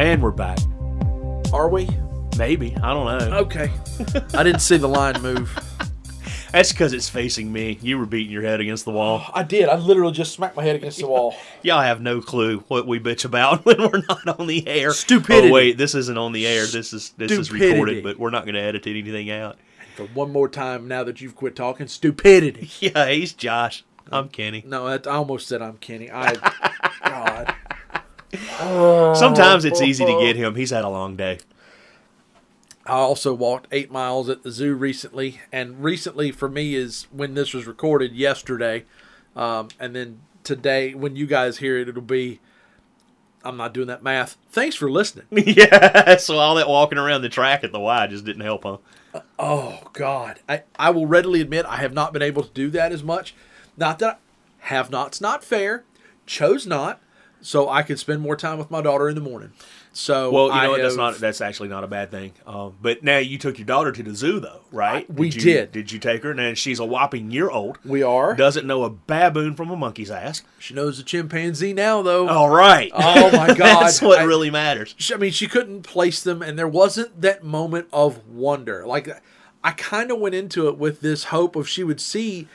And we're back. Are we? Maybe. I don't know. Okay. I didn't see the line move. That's because it's facing me. You were beating your head against the wall. I did. I literally just smacked my head against the wall. Y'all have no clue what we bitch about when we're not on the air. Stupidity. Oh wait, this isn't on the air. This is this is Stupidity. recorded, but we're not going to edit anything out. For one more time, now that you've quit talking, stupidity. Yeah, he's Josh. I'm Kenny. No, that, I almost said I'm Kenny. I, God. Sometimes it's easy to get him. He's had a long day. I also walked eight miles at the zoo recently, and recently for me is when this was recorded yesterday, um, and then today when you guys hear it, it'll be. I'm not doing that math. Thanks for listening. yeah, so all that walking around the track at the Y just didn't help, huh? Oh God, I I will readily admit I have not been able to do that as much. Not that I have not's not fair. Chose not, so I could spend more time with my daughter in the morning. So Well, you I know what? That's have- not. That's actually not a bad thing. Um, but now you took your daughter to the zoo, though, right? I- we you, did. Did you take her? And she's a whopping year old. We are. Doesn't know a baboon from a monkey's ass. She knows a chimpanzee now, though. All right. Oh, my God. That's what I- really matters. I mean, she couldn't place them, and there wasn't that moment of wonder. Like, I kind of went into it with this hope of she would see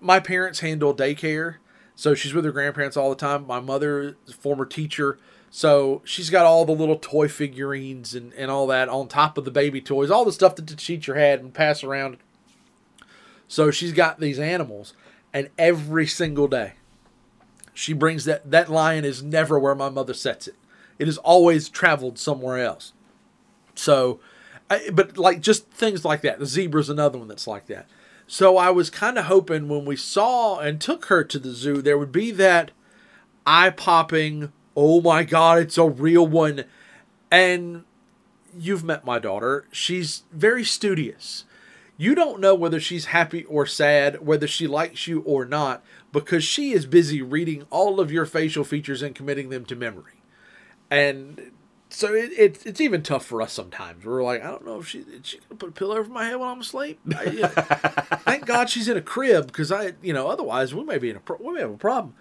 my parents handle daycare, so she's with her grandparents all the time. My mother is a former teacher, so she's got all the little toy figurines and, and all that on top of the baby toys, all the stuff that the teacher had and pass around. So she's got these animals, and every single day, she brings that that lion is never where my mother sets it. It has always traveled somewhere else. So, I, but like just things like that. The zebra's another one that's like that. So I was kind of hoping when we saw and took her to the zoo, there would be that eye popping. Oh my God, it's a real one. And you've met my daughter. She's very studious. You don't know whether she's happy or sad, whether she likes you or not, because she is busy reading all of your facial features and committing them to memory. And so it, it, it's even tough for us sometimes. We're like, I don't know if she is she gonna put a pillow over my head when I'm asleep. I, you know, thank God she's in a crib because I, you know, otherwise we may be in a we may have a problem.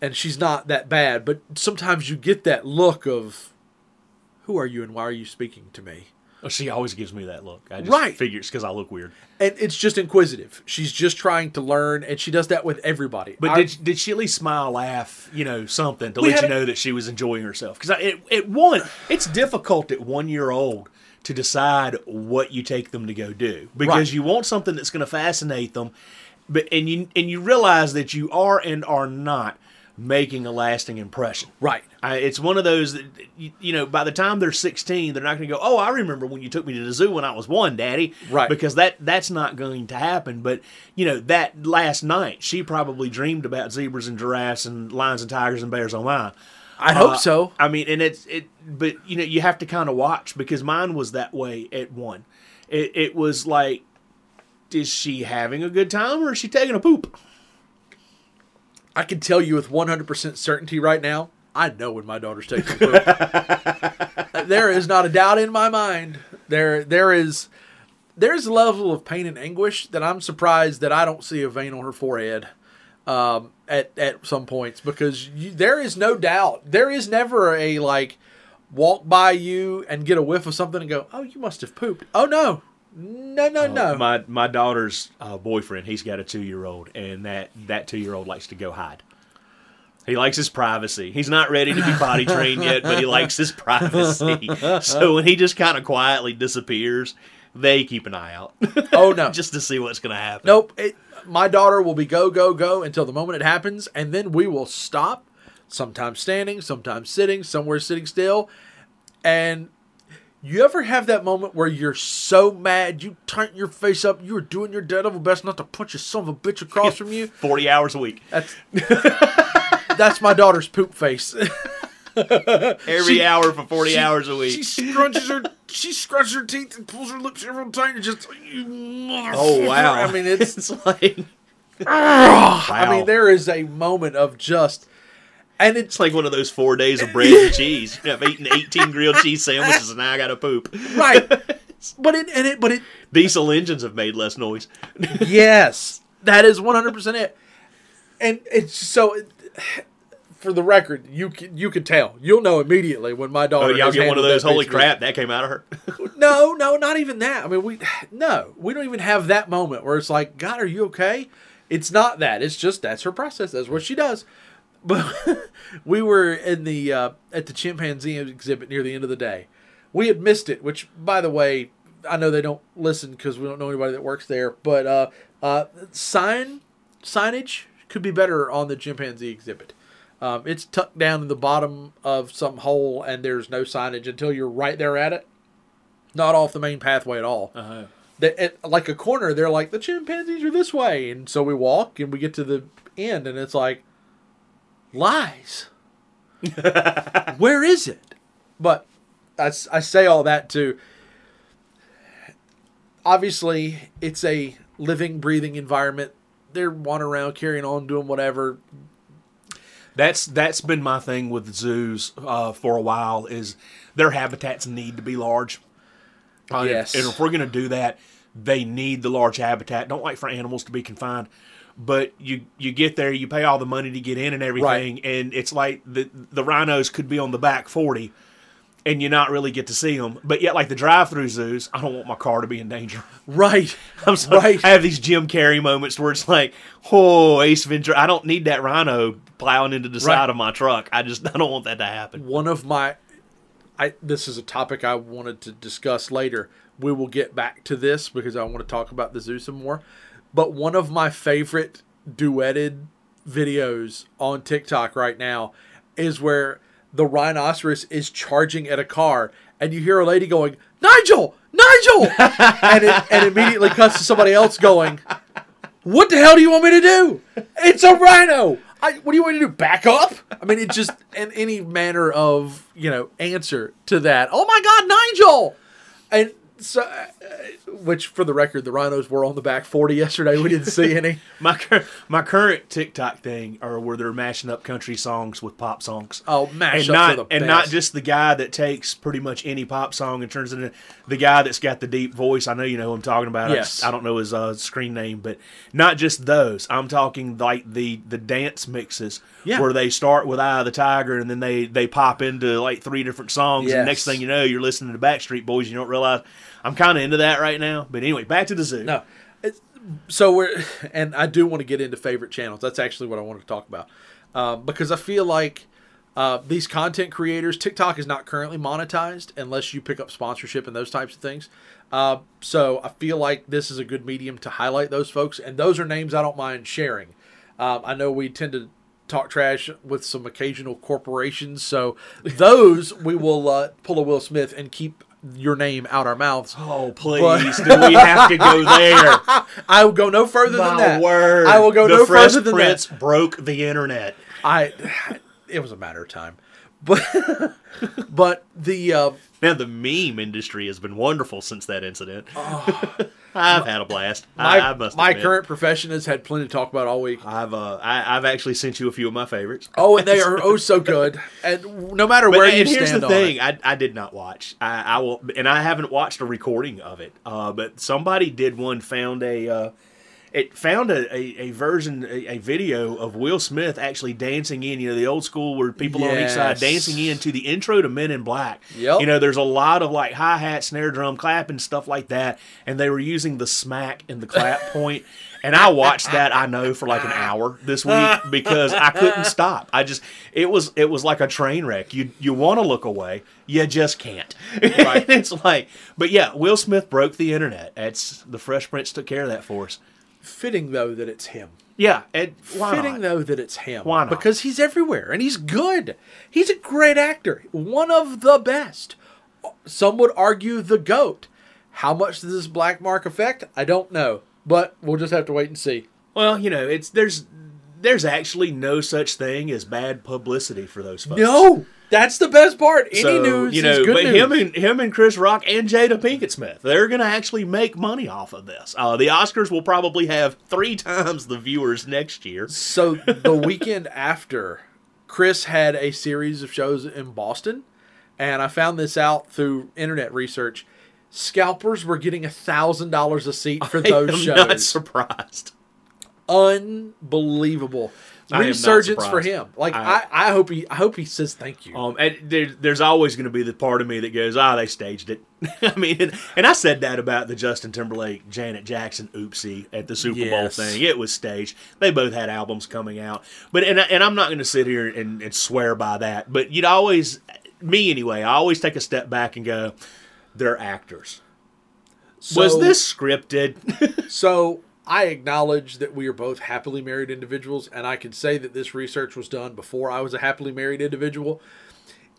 And she's not that bad, but sometimes you get that look of, who are you and why are you speaking to me? Well, she always gives me that look. I just Right. figure it's because I look weird. And it's just inquisitive. She's just trying to learn, and she does that with everybody. But did did she at least smile, laugh, you know, something to let you a- know that she was enjoying herself? Because it, it one, it's difficult at one year old to decide what you take them to go do because Right. you want something that's going to fascinate them, but and you and you realize that you are and are not making a lasting impression. right. I, it's one of those that you, you know. By the time they're sixteen, they're not going to go. Oh, I remember when you took me to the zoo when I was one, Daddy. Right. Because that that's not going to happen. But you know that last night, she probably dreamed about zebras and giraffes and lions and tigers and bears. Oh my! I hope Uh, so. I mean, and it's it. But you know, you have to kind of watch because mine was that way at one. It it was like, is she having a good time or is she taking a poop? I can tell you with 100% certainty right now, I know when my daughter's taking a poop. there is not a doubt in my mind. There, there is, there's a level of pain and anguish that I'm surprised that I don't see a vein on her forehead um, at at some points because you, there is no doubt. There is never a like walk by you and get a whiff of something and go, oh, you must have pooped. Oh no, no, no, no. My my daughter's uh, boyfriend, he's got a two year old, and that that two year old likes to go hide. He likes his privacy. He's not ready to be potty trained yet, but he likes his privacy. So when he just kind of quietly disappears, they keep an eye out oh no, just to see what's going to happen. Nope. It, my daughter will be go, go, go until the moment it happens, and then we will stop, sometimes standing, sometimes sitting, somewhere sitting still. And you ever have that moment where you're so mad, you tighten your face up, you are doing your dead level best not to punch a son of a bitch across from you? Forty hours a week, That's, that's my daughter's poop face. every She- hour for forty She- hours a week. She scrunches her, she scrunches her teeth and pulls her lips every time and just. Oh wow! I mean, it's it's like I mean, there is a moment of just, and it's like one of those four days of bread and cheese. I've eaten eighteen grilled cheese sandwiches, and now I got to poop. right, but it and it, but it, Diesel engines have made less noise. yes, that is one hundred percent it, and it's so. for the record, you can, you can tell. You'll know immediately when my Oh, daughter. y'all get one of those. Holy crap! That came out of her. No, no, not even that. I mean, we no, we don't even have that moment where it's like, God, are you okay? It's not that. It's just that's her process. That's what she does. But we were in the uh, at the chimpanzee exhibit near the end of the day. We had missed it, which, by the way, I know they don't listen because we don't know anybody that works there. But uh, uh, sign signage could be better on the chimpanzee exhibit. Um, it's tucked down in the bottom of some hole, and there's no signage until you're right there at it. Not off the main pathway at all. Uh-huh. They, at, like a corner, they're like the chimpanzees are this way, and so we walk and we get to the end, and it's like lies. Where is it? But I say all that to obviously it's a living, breathing environment. They're wandering around, carrying on, doing whatever. That's that's been my thing with zoos uh, for a while. Is their habitats need to be large. Uh, and- Yes. and if we're going to do that, they need the large habitat. Don't like for animals to be confined. But you you get there, you pay all the money to get in and everything, and it's like the the rhinos could be on the back forty, and you not really get to see them. But yet, like the drive-through zoos, I don't want my car to be in danger. Right. I'm sorry. Right. I have these Jim Carrey moments where it's like, oh, Ace Ventura. I don't need that rhino plowing into the Right. side of my truck. I just I don't want that to happen. one of my I this is a topic I wanted to discuss later. We will get back to this because I want to talk about the zoo some more. But one of my favorite duetted videos on TikTok right now is where the rhinoceros is charging at a car and you hear a lady going, Nigel, Nigel and it and immediately cuts to somebody else going, What the hell do you want me to do? It's a rhino. I, what do you want me to do? Back up? I mean, it just in any manner of you know answer to that. Oh my God, Nigel! And so, uh, which for the record, the rhinos were on the back forty yesterday. We didn't see any. My cur- my current TikTok thing are where they're mashing up country songs with pop songs. Oh, mashups and not and not just the guy that takes pretty much any pop song and turns it into the guy that's got the deep voice. I know you know who I'm talking about. I Yes. just- I, don't know his uh, screen name, but not just those. I'm talking like the the dance mixes Yeah. where they start with "Eye of the Tiger" and then they they pop into like three different songs. And next thing you know, you're listening to Backstreet Boys. You don't realize. I'm kind of into that right now. But anyway, back to the zoo. No. So we're, and I do want to get into favorite channels. That's actually what I wanted to talk about. Um, because I feel like uh, these content creators, TikTok is not currently monetized unless you pick up sponsorship and those types of things. Uh, so I feel like this is a good medium to highlight those folks. And those are names I don't mind sharing. Um, I know we tend to talk trash with some occasional corporations. So those we will uh, pull a Will Smith and keep your name out our mouths. Oh please, do we have to go there? I will go no further than My that. word! I will go the no Fresh further than Prince that. broke the internet. I. It was a matter of time, but but the uh, Man, the meme industry has been wonderful since that incident. I've had a blast. Oh. my I, I must my current profession has had plenty to talk about all week. I've uh, I, I've actually sent you a few of my favorites. Oh, and they are oh so good. And no matter But where you and here's stand the thing: I, I did not watch. I, I will, and I haven't watched a recording of it. Uh, but somebody did one. Found a. It found a, a, a version, a, a video of Will Smith actually dancing in, you know, the old school where people on each side dancing in to the intro to Men in Black. Yep. You know, there's a lot of like hi hat, snare drum, clapping, stuff like that. And they were using the smack and the clap point. And I watched that, I know, for like an hour this week because I couldn't stop. I just it was it was like a train wreck. You you want to look away, you just can't. Right. it's like, but yeah, Will Smith broke the internet. It's the Fresh Prince took care of that for us. Fitting though that it's him. Yeah, and fitting not? though that it's him. Why not? Because he's everywhere and he's good. He's a great actor, one of the best. Some would argue the goat. How much does this black mark affect? I don't know, but we'll just have to wait and see. Well, you know, it's there's there's actually no such thing as bad publicity for those folks. No, that's the best part. Any So, news you know, is good but news. him and him and Chris Rock and Jada Pinkett Smith, they're going to actually make money off of this. Uh, the Oscars will probably have three times the viewers next year. so the weekend after, Chris had a series of shows in Boston, and I found this out through internet research. Scalpers were getting a thousand dollars a seat for those I'm shows. not surprised. Unbelievable. I am not resurgence for him. Like I- I, I, hope he I hope he says thank you. Um, and there, there's always going to be the part of me that goes, "Ah, they staged it." I mean, and, and I said that about the Justin Timberlake, Janet Jackson oopsie at the Super Yes. Bowl thing. It was staged. They both had albums coming out, but and and I'm not going to sit here and, and swear by that. But you'd always, me anyway, I always take a step back and go, "They're actors." was this scripted? So I acknowledge that we are both happily married individuals, and I can say that this research was done before I was a happily married individual.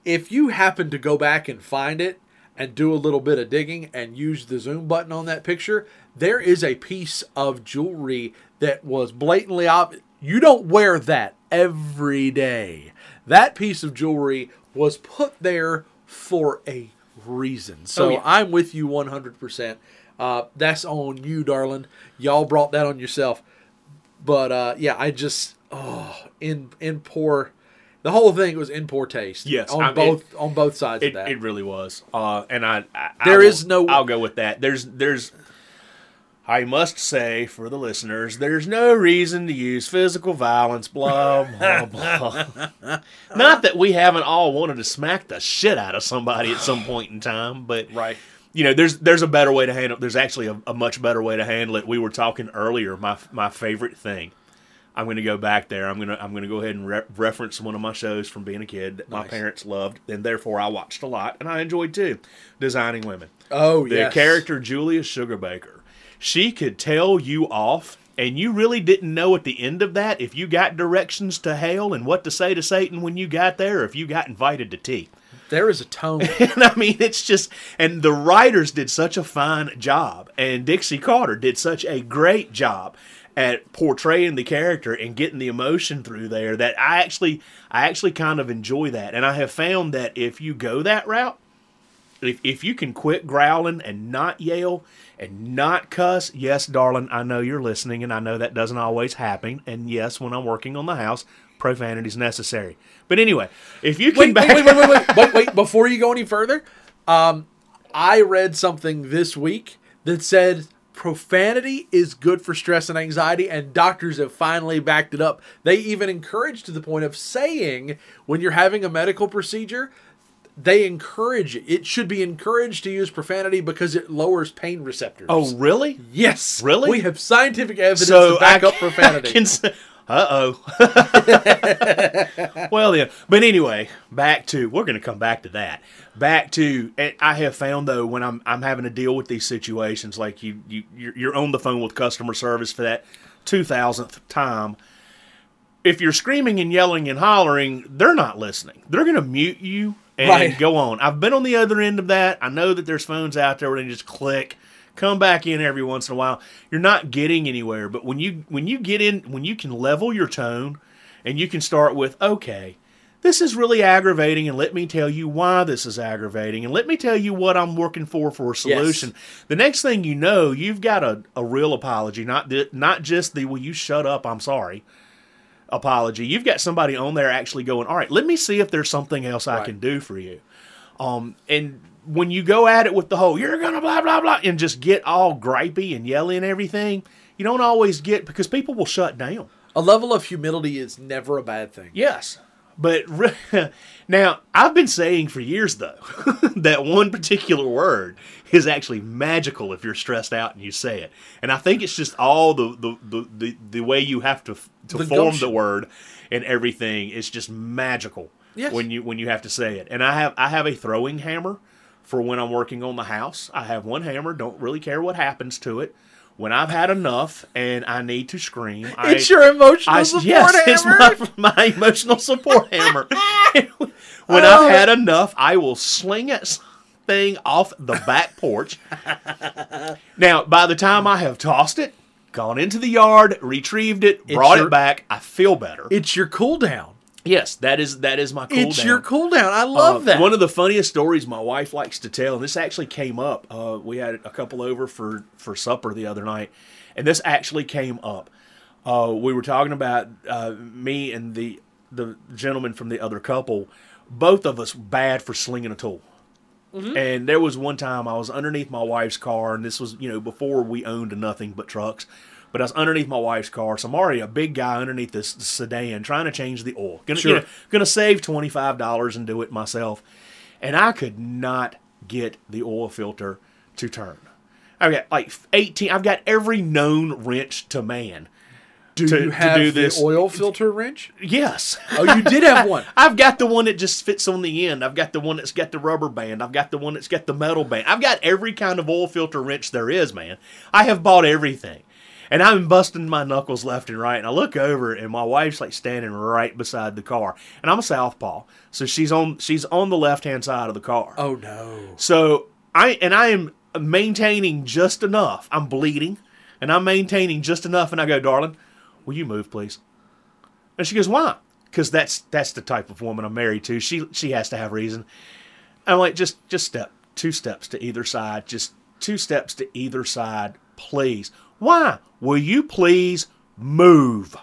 If you happen to go back and find it and do a little bit of digging and use the zoom button on that picture, there is a piece of jewelry that was blatantly obvious. You don't wear that every day. That piece of jewelry was put there for a reason. So Oh, yeah. I'm with you 100%. Uh, that's on you, darling. Y'all brought that on yourself. But uh, yeah, I just oh in in poor. The whole thing was in poor taste. Yes, on I mean, both on both sides It, of that. it really was. Uh, and I, I There I will- is no- I'll go with that. There's there's. I must say for the listeners, there's no reason to use physical violence. Blah blah blah. Not that we haven't all wanted to smack the shit out of somebody at some point in time, but right. You know, there's there's a better way to handle. There's actually a, a much better way to handle it. We were talking earlier. My my favorite thing. I'm going to go back there. I'm going to I'm going to go ahead and re- reference one of my shows from being a kid that my parents loved, and therefore I watched a lot and I enjoyed too. Designing Women. Oh The yes. character Julia Sugarbaker. She could tell you off, and you really didn't know at the end of that if you got directions to hell and what to say to Satan when you got there, or if you got invited to tea. There is a tone. And I mean, it's just, and the writers did such a fine job, and Dixie Carter did such a great job at portraying the character and getting the emotion through there that I actually, I actually kind of enjoy that. And I have found that if you go that route, if, if you can quit growling and not yell and not cuss, yes, darling, I know you're listening, and I know that doesn't always happen. And yes, when I'm working on the house, profanity is necessary. But anyway, if you can wait, back wait, wait, wait, wait, wait, wait. Before you go any further, um, I read something this week that said profanity is good for stress and anxiety, and doctors have finally backed it up. They even encourage to the point of saying when you're having a medical procedure, they encourage it. It should be encouraged to use profanity because it lowers pain receptors. Oh, really? yes, really? We have scientific evidence So to back I, up profanity. Uh oh. well then, but anyway, back to we're going to come back to that. Back to I have found though when I'm I'm having to deal with these situations like you you you're, you're on the phone with customer service for that two thousandth time. If you're screaming and yelling and hollering, they're not listening. They're going to mute you and Right. go on. I've been on the other end of that. I know that there's phones out there where they just click, come back in every once in a while. You're not getting anywhere, but when you when you get in, when you can level your tone, and you can start with, okay, this is really aggravating, and let me tell you why this is aggravating, and let me tell you what I'm working for for a solution. The next thing you know, you've got a, a real apology, not the, not just the "will you shut up, I'm sorry." apology. You've got somebody on there actually going, all right, let me see if there's something else I can do for you. Um, and when you go at it with the whole, you're gonna blah blah blah, and just get all gripey and yelly and everything, you don't always get because people will shut down. a level of humility is never a bad thing. Yes. But re- now, I've been saying for years, though, that one particular word is actually magical if you're stressed out and you say it. And I think it's just all the, the, the, the, the way you have to, to The form gumption. the word and everything. It's just magical Yes. when you when you have to say it. And I have I have a throwing hammer for when I'm working on the house. I have one hammer. Don't really care what happens to it. When I've had enough and I need to scream, I, It's your emotional I, support yes, hammer. it's my, my emotional support hammer. when Oh. I've had enough, I will sling it thing off the back porch. now, by the time I have tossed it, gone into the yard, retrieved it, brought your- it back, I feel better. It's your cool down. Yes, that is that is my cool it's down. your cool down. I love Uh, that. One of the funniest stories my wife likes to tell, and this actually came up. Uh, we had a couple over for, for supper the other night, and this actually came up. Uh, we were talking about uh, me and the the gentleman from the other couple, both of us bad for slinging a tool. And there was one time I was underneath my wife's car, and this was you know before we owned nothing but trucks. But I was underneath my wife's car. So I'm already a big guy underneath this sedan trying to change the oil. Gonna, Sure. you know, gonna save twenty five dollars and do it myself, and I could not get the oil filter to turn. I've got like eighteen. I've got every known wrench to man. Do to- you to have do the this- oil filter wrench? Yes. Oh, you did have one. I've got the one that just fits on the end. I've got the one that's got the rubber band. I've got the one that's got the metal band. I've got every kind of oil filter wrench there is, man. I have bought everything. And I'm busting my knuckles left and right. And I look over and my wife's like standing right beside the car. And I'm a southpaw. So she's on she's on the left hand side of the car. Oh no. So I and I am maintaining just enough. I'm bleeding, and I'm maintaining just enough. And I go, darling, will you move, please? And she goes, why? Because that's that's the type of woman I'm married to. She she has to have reason. I'm like, just just step two steps to either side. Just two steps to either side, please. Why? Will you please move?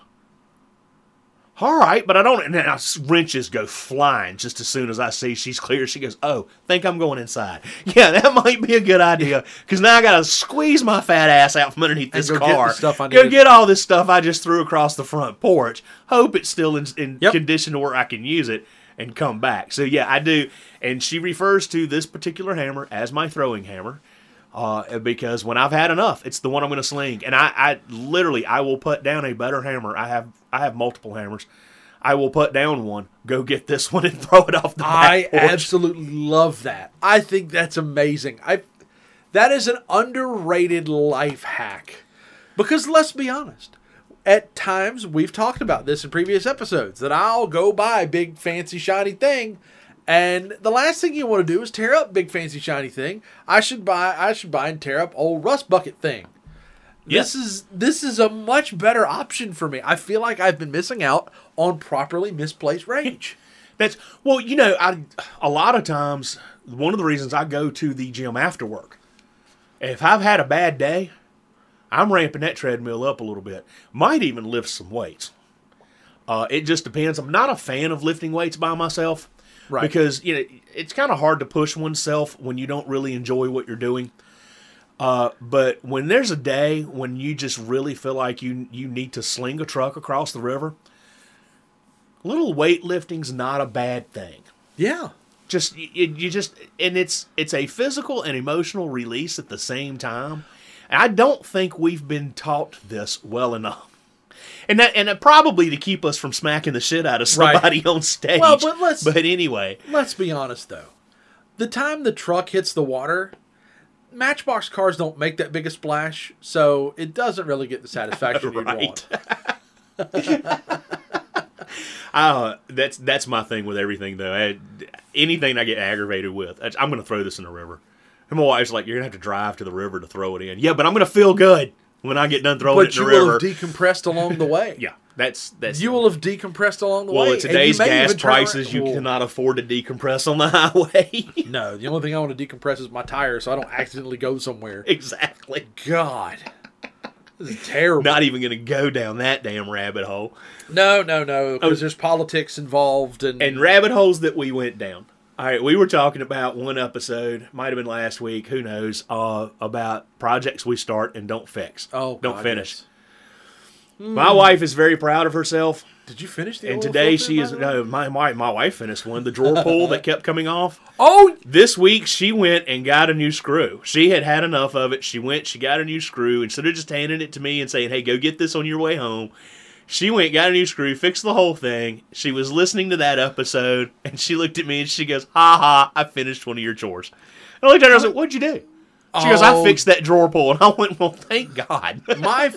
All right, but I don't. And I- wrenches go flying just as soon as I see she's clear. She goes, "Oh, think I'm going inside." Yeah, that might be a good idea because now I gotta squeeze my fat ass out from underneath this go get car. stuff I go get all this stuff I just threw across the front porch. Hope it's still in, in Yep. condition to where I can use it and come back. So yeah, I do. And she refers to this particular hammer as my throwing hammer uh, because when I've had enough, it's the one I'm going to sling. And I, I literally, I will put down a better hammer. I have, I have multiple hammers. I will put down one, go get this one, and throw it off the I absolutely love that. I think that's amazing. I that is an underrated life hack. Because let's be honest, at times we've talked about this in previous episodes that I'll go buy a big fancy shiny thing and the last thing you want to do is tear up big fancy shiny thing. I should buy I should buy and tear up old rust bucket thing. This is this is a much better option for me. I feel like I've been missing out on properly misplaced rage. That's well, you know, I a lot of times one of the reasons I go to the gym after work. If I've had a bad day, I'm ramping that treadmill up a little bit. Might even lift some weights. Uh, it just depends. I'm not a fan of lifting weights by myself, Right. Because you know it's kind of hard to push oneself when you don't really enjoy what you're doing. Uh, but when there's a day when you just really feel like you you need to sling a truck across the river, little weightlifting's not a bad thing Yeah. just you, you just and it's it's a physical and emotional release at the same time and i don't think we've been taught this well enough and that and probably to keep us from smacking the shit out of Right. somebody on stage. Well, but let's- but anyway. Let's be honest though. The time the truck hits the water, Matchbox cars don't make that big a splash, so it doesn't really get the satisfaction you'd want. uh, that's that's my thing with everything though. I, anything i get aggravated with i'm gonna throw this in the river. And my wife's like you're gonna have to drive to the river to throw it in. Yeah but i'm gonna feel good when i get done throwing But it you in the will river have decompressed along the way. yeah that's that's You will have decompressed along the Well, way. Well, at today's gas prices, you Well, cannot afford to decompress on the highway. No, the only thing I want to decompress is my tire so I don't accidentally go somewhere. exactly. God. This is terrible. Not even going to go down that damn rabbit hole. No, no, no, because Oh. there's politics involved and, And rabbit holes that we went down. All right, we were talking about one episode, might have been last week, who knows, uh, about projects we start and don't fix, oh, don't God, finish. yes. My wife is very proud of herself, Did you finish the and today she is. No, my, my my wife finished one, the drawer pull that kept coming off. Oh, This week she went and got a new screw. She had had enough of it. She went, she got a new screw. Instead of just handing it to me and saying, hey, go get this on your way home, she went, got a new screw, fixed the whole thing. She was listening to that episode and she looked at me and she goes, ha ha, I finished one of your chores. And I looked at her I was like, what'd you do? She goes, I Oh. fixed that drawer pull. And I went, well, thank God. my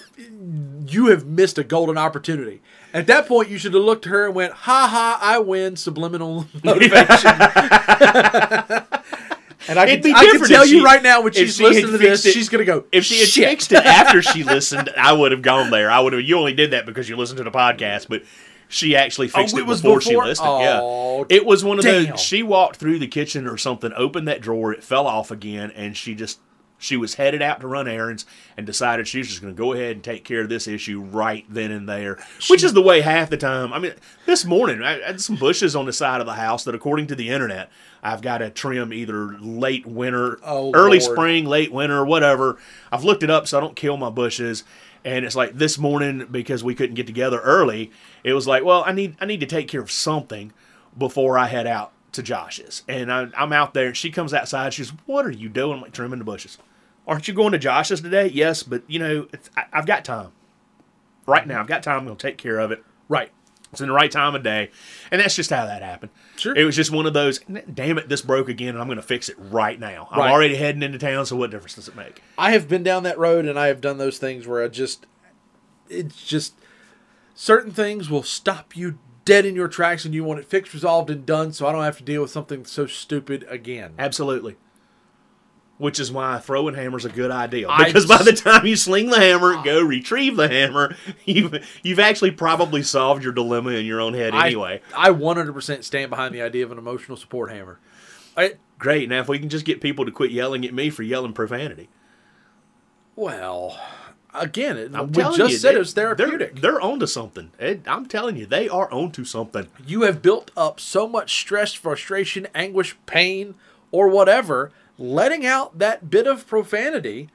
you have missed a golden opportunity at that point you should have looked at her and went ha ha i win subliminal motivation and i It'd can, be I can different tell if you she- right now when if she's she had listening to this fixed it- she's gonna go If she had Shit. fixed it after she listened, I would have gone there. I would have. You only did that because you listened to the podcast, but she actually oh, fixed Oh, it, it was before, she before? listened. Yeah, it was one of damn. those. She walked through the kitchen or something, opened that drawer, it fell off again, and she just she was headed out to run errands and decided she was just going to go ahead and take care of this issue right then and there, which is the way half the time. I mean, this morning I I had some bushes on the side of the house that, according to the internet, I've got to trim either late winter, Oh, early Lord. spring, late winter, whatever. I've looked it up so I don't kill my bushes. And it's like this morning because we couldn't get together early, it was like, well, I need I need to take care of something before I head out to Josh's. And I, I'm out there, and she comes outside. She's, "What are you doing?" I'm like, "Trimming the bushes." Aren't you going to Josh's today? Yes, but you know, it's, I, I've got time. Right now, I've got time. I'm going to take care of it. Right. It's in the right time of day, and that's just how that happened. Sure. It was just one of those. Damn it, this broke again, and I'm going to fix it right now. I'm Right. already heading into town, so what difference does it make? I have been down that road and I have done those things where I just it's just certain things will stop you dead in your tracks and you want it fixed, resolved, and done so I don't have to deal with something so stupid again. Absolutely. Which is why throwing hammer's a good idea. I Because by the time you sling the hammer, ah. go retrieve the hammer, you've you've actually probably solved your dilemma in your own head anyway. I, I 100% stand behind the idea of an emotional support hammer. I, Great. Now if we can just get people to quit yelling at me for yelling profanity. well, again, I'm we telling just you, said they- it was therapeutic. They're, they're onto something. It, I'm telling you, they are onto something. you have built up so much stress, frustration, anguish, pain, or whatever, letting out that bit of profanity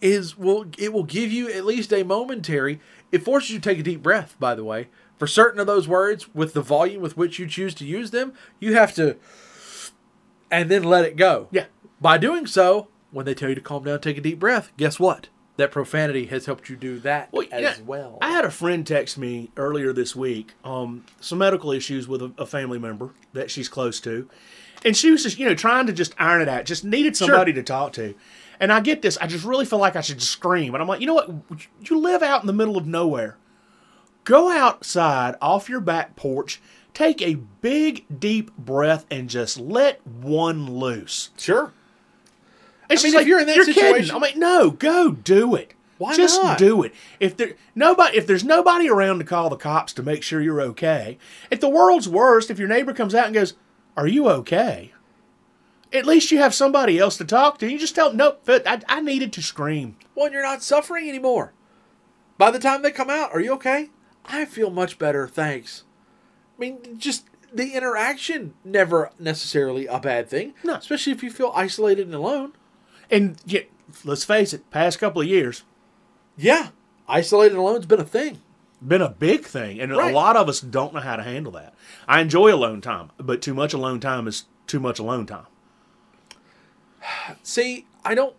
is will it will give you at least a momentary it forces you to take a deep breath by the way for certain of those words with the volume with which you choose to use them you have to and then let it go Yeah. by doing so when they tell you to calm down take a deep breath guess what that profanity has helped you do that Well, as yeah, well I had a friend text me earlier this week, um, some medical issues with a, a family member that she's close to, and she was just, you know, trying to just iron it out, just needed somebody to talk to. And I get this, I just really feel like I should scream, and I'm like, you know what? You live out in the middle of nowhere. Go outside off your back porch, take a big deep breath, and just let one loose. sure It's I mean, if you're in that you're kidding. situation- I'm like, no, go do it. Why just not? do it. If there nobody, if there's nobody around to call the cops to make sure you're okay, if the world's worst, if your neighbor comes out and goes, "Are you okay?" At least you have somebody else to talk to. You just tell, "Nope, I, I needed to scream." well you're not suffering anymore by the time they come out are you okay i feel much better thanks i mean just the interaction never necessarily a bad thing No. especially if you feel isolated and alone And yeah, let's face it, past couple of years yeah isolated alone's been a thing been a big thing, and Right. a lot of us don't know how to handle that. I enjoy alone time, but too much alone time is too much alone time. see i don't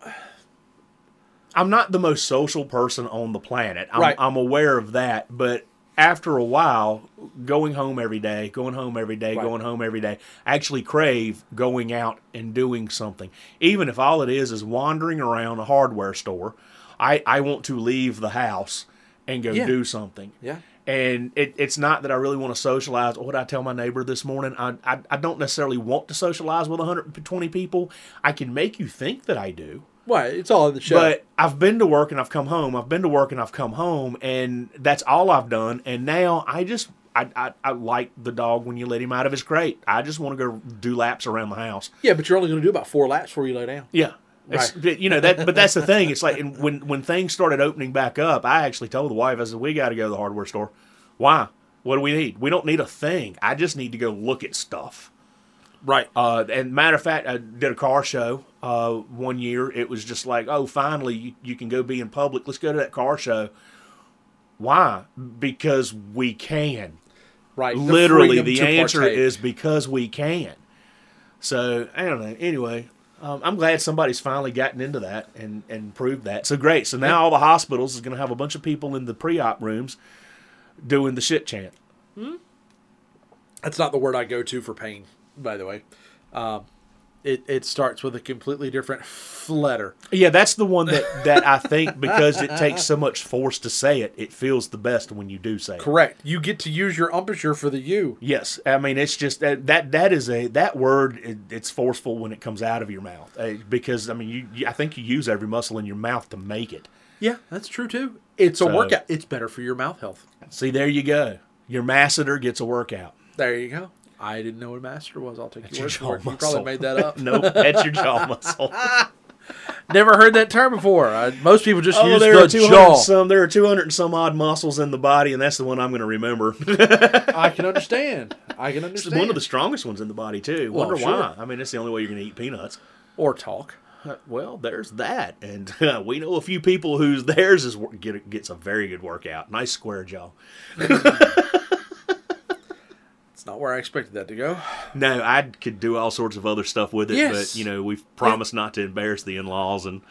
I'm not the most social person on the planet. I'm, Right. I'm aware of that, but after a while, going home every day, going home every day, Right. going home every day, I actually crave going out and doing something. Even if all it is is wandering around a hardware store, I, I want to leave the house and go Yeah. do something. yeah And it, it's not that I really want to socialize. What did I tell my neighbor this morning? I, I, I don't necessarily want to socialize with 120 people. I can make you think that I do. Well it's all in the show But I've been to work and I've come home. I've been to work and I've come home, and that's all I've done. And now I just I, I, I like the dog when you let him out of his crate. I just want to go do laps around the house. yeah but you're only going to do about four laps before you lay down Yeah. Right. You know that, but that's the thing. It's like when when things started opening back up, I actually told the wife, I said, "We got to go to the hardware store. Why? What do we need? We don't need a thing. I just need to go look at stuff." Right Uh, and matter of fact, I did a car show uh, one year. It was just like, oh, finally, you, you can go be in public. Let's go to that car show. Why? Because we can. right The Literally, the answer partake. is because we can. So I don't know. Anyway, um, I'm glad somebody's finally gotten into that and and proved that. So great. So now all the hospitals is going to have a bunch of people in the pre-op rooms doing the shit chant. Hmm? That's not the word I go to for pain, by the way. Um, it, it starts with a completely different letter. Yeah, that's the one that, that I think because it takes so much force to say it, it feels the best when you do say it. Correct. You get to use your embouchure for the U. Yes, I mean it's just that that, that is a that word. It, it's forceful when it comes out of your mouth uh, because I mean you, you I think you use every muscle in your mouth to make it. Yeah, that's true too. It's a workout. It's better for your mouth health. See, there you go. Your masseter gets a workout. There you go. I didn't know what a master was. I'll take your Your word for it. You probably made that up. nope, that's your jaw muscle. Never heard that term before. I, most people just oh, use there the are two hundred jaw. some. There are two hundred and some odd muscles in the body, and that's the one I'm going to remember. I can understand. I can understand. It's one of the strongest ones in the body too. Well, Wonder sure. why? I mean, it's the only way you're going to eat peanuts. or talk. Uh, Well, there's that, and we know a few people whose theirs is get, gets a very good workout. Nice square jaw. It's not where I expected that to go. No, I could do all sorts of other stuff with it, Yes. but you know we've promised not to embarrass the in-laws and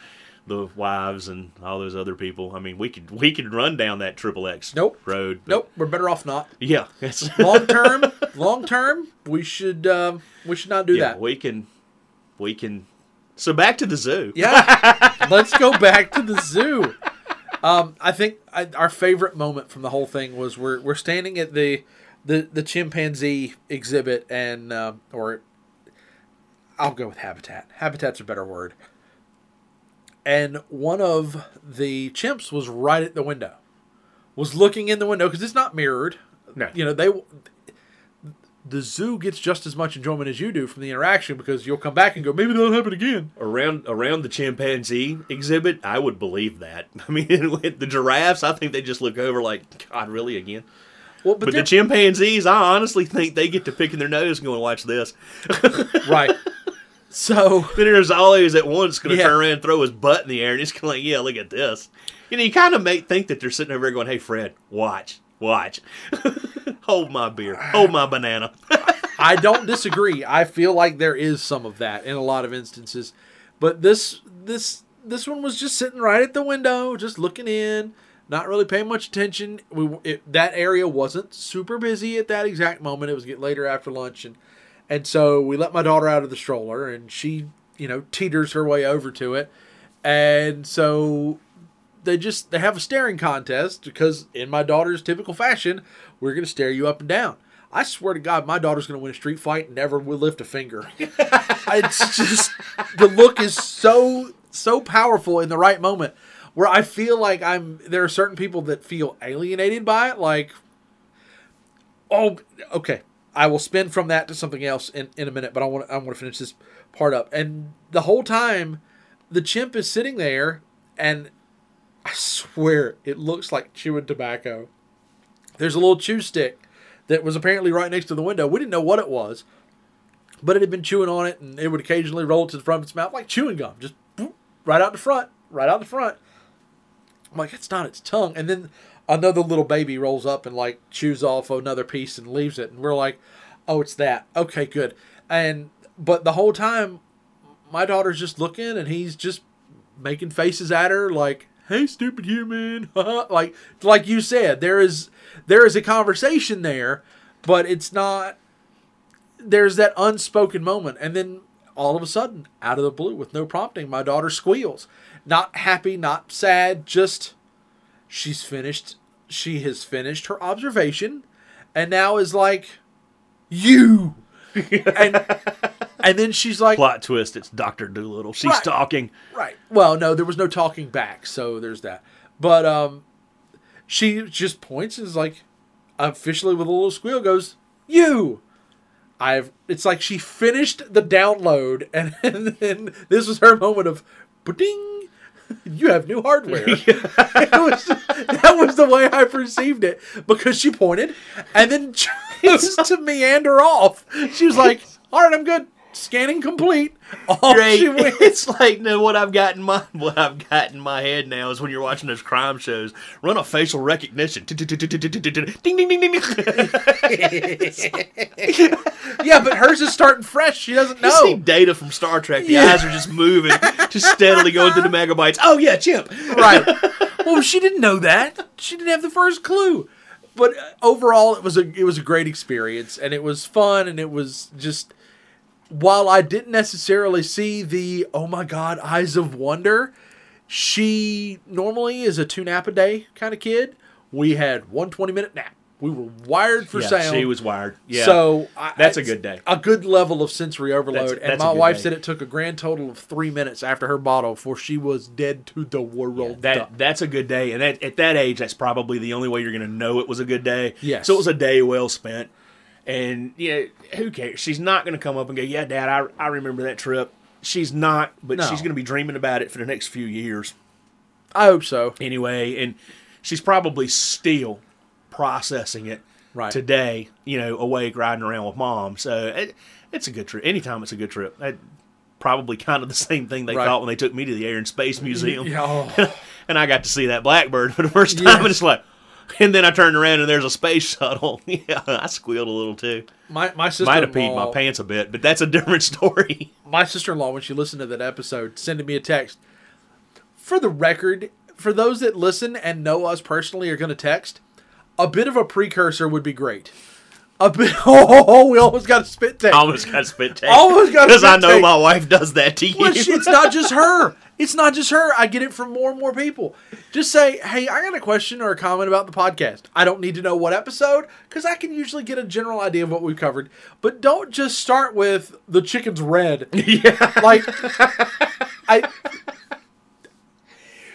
the wives and all those other people. I mean, we could we could run down that triple X Nope. road. Nope, we're better off not. Yeah, Long term, long term, we should um, we should not do yeah, that. we can we can. So back to the zoo. Yeah, let's go back to the zoo. Um, I think I, our favorite moment from the whole thing was we're we're standing at the the, the chimpanzee exhibit and um, or I'll go with habitat. Habitat's a better word. And one of the chimps was right at the window, was looking in the window because it's not mirrored. No. You know they. The zoo gets just as much enjoyment as you do from the interaction because you'll come back and go, maybe that'll happen again. around around the chimpanzee exhibit, I would believe that. I mean, with the giraffes, I think they just look over like, God, really again? Well, but, But the chimpanzees, I honestly think they get to picking their nose and going, watch this. right. So Then there's always at once going to Yeah. turn around and throw his butt in the air and just going, like, yeah, look at this. You know, you kind of make think that they're sitting over there going, hey, Fred, watch, watch. Hold my beer. Hold my banana. I don't disagree. I feel like there is some of that in a lot of instances, but this this this one was just sitting right at the window, just looking in, not really paying much attention. We it, that area wasn't super busy at that exact moment. It was getting later after lunch, and and so we let my daughter out of the stroller, and she you know teeters her way over to it, and so they just they have a staring contest because in my daughter's typical fashion, we're gonna stare you up and down. I swear to God, my daughter's gonna win a street fight and never will lift a finger. it's just the look is so so powerful in the right moment where I feel like I'm there are certain people that feel alienated by it, like oh okay. I will spin from that to something else in, in a minute, but I want I want to finish this part up. And the whole time the chimp is sitting there and I swear it looks like chewing tobacco. There's a little chew stick that was apparently right next to the window. We didn't know what it was, but it had been chewing on it, and it would occasionally roll to the front of its mouth like chewing gum, just right out the front, right out the front. I'm like, it's not its tongue. And then another little baby rolls up and like chews off another piece and leaves it, and we're like, oh, it's that. Okay, good. And but the whole time, my daughter's just looking, and he's just making faces at her like hey stupid human like like you said there is there is a conversation there but it's not there's that unspoken moment and then all of a sudden out of the blue with no prompting my daughter squeals not happy not sad just she's finished she has finished her observation and now is like you and and then she's like Plot twist, it's Dr. Dolittle. She's Right. talking. Right. Well, no, there was no talking back, so there's that. But um, she just points and is like, officially with a little squeal, goes, "You." I've. It's like she finished the download, and, and then this was her moment of, "Ding." You have new hardware. it was, that was the way I perceived it because she pointed and then chose to meander off. She was like, "All right, I'm good. Scanning complete." Off Great. It's like no, what I've got in my what I've got in my head now is when you're watching those crime shows, run a facial recognition. Ding ding ding ding ding. Yeah, but hers is starting fresh. She doesn't You see know. data from Star Trek. The eyes are just moving, just steadily going through the megabytes. Oh yeah, chimp. Right. Well, she didn't know that. She didn't have the first clue. But uh, overall, it was a it was a great experience, and it was fun, and it was just. While I didn't necessarily see the oh my god eyes of wonder, she normally is a two nap a day kind of kid. We had one 20 minute nap. We were wired for Yeah, sound. she was wired. Yeah. So I, That's a good day. A good level of sensory overload. That's- and that's a my wife day. said it took a grand total of three minutes after her bottle before she was dead to the world. That that's a good day, and that, at that age, that's probably the only way you're going to know it was a good day. Yes. So it was a day well spent, and yeah, who cares? She's not going to come up and go, "Yeah, Dad, I I remember that trip." She's not, but No. she's going to be dreaming about it for the next few years I hope so. anyway, and she's probably still processing it Right. today. You know, awake riding around with mom. So it, it's a good trip. Anytime it's a good trip. I, probably kind of the same thing they Right. thought when they took me to the Air and Space Museum. Yeah, oh. and I got to see that blackbird for the first time, Yes. and it's like, and then I turned around and there's a space shuttle. yeah, I squealed a little too. my my sister Might have peed my pants a bit, but that's a different story. my sister-in-law when she listened to that episode sending me a text for the record for those that listen and know us personally are going to text a bit of a precursor would be great a bit oh we almost got a spit take almost got a spit take. Almost got a spit take. because I know take. my wife does that to you. Well, it's not just her it's not just her i get it from more and more people just say hey i got a question or a comment about the podcast i don't need to know what episode because i can usually get a general idea of what we've covered but don't just start with the chicken's red yeah. like i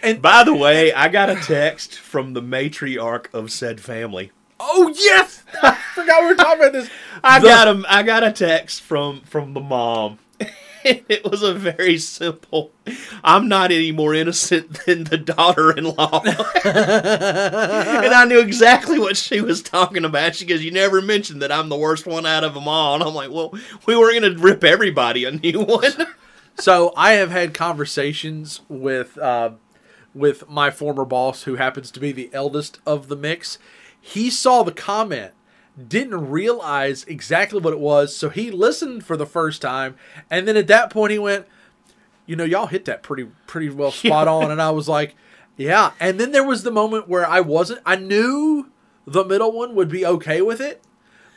and By the way, I got a text from the matriarch of said family. Oh yes i forgot we were talking about this I The- got a, I got a text from from the mom. it was a very simple. I'm not any more innocent than the daughter-in-law, and I knew exactly what she was talking about. She goes, "You never mentioned that I'm the worst one out of them all," and I'm like, "Well, we were going to rip everybody a new one." So I have had conversations with uh, with my former boss, who happens to be the eldest of the mix. He saw the comment, didn't realize exactly what it was, so he listened for the first time, and then at that point he went, "You know, y'all hit that pretty pretty well spot on," and I was like, "Yeah." And then there was the moment where I wasn't. I knew the middle one would be okay with it,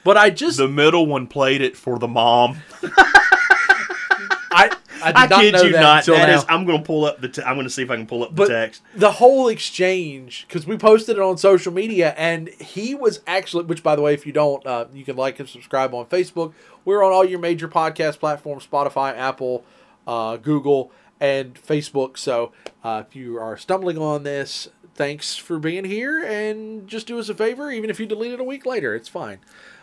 but I just the middle one played it for the mom. I I did I not kid know you that not. That now. is- I'm going to pull up the. Te- I'm going to see if I can pull up the text. the whole exchange because we posted it on social media and he was actually which by the way if you don't uh, you can like and subscribe on facebook we're on all your major podcast platforms spotify apple uh, google and facebook so uh, if you are stumbling on this thanks for being here and just do us a favor even if you delete it a week later it's fine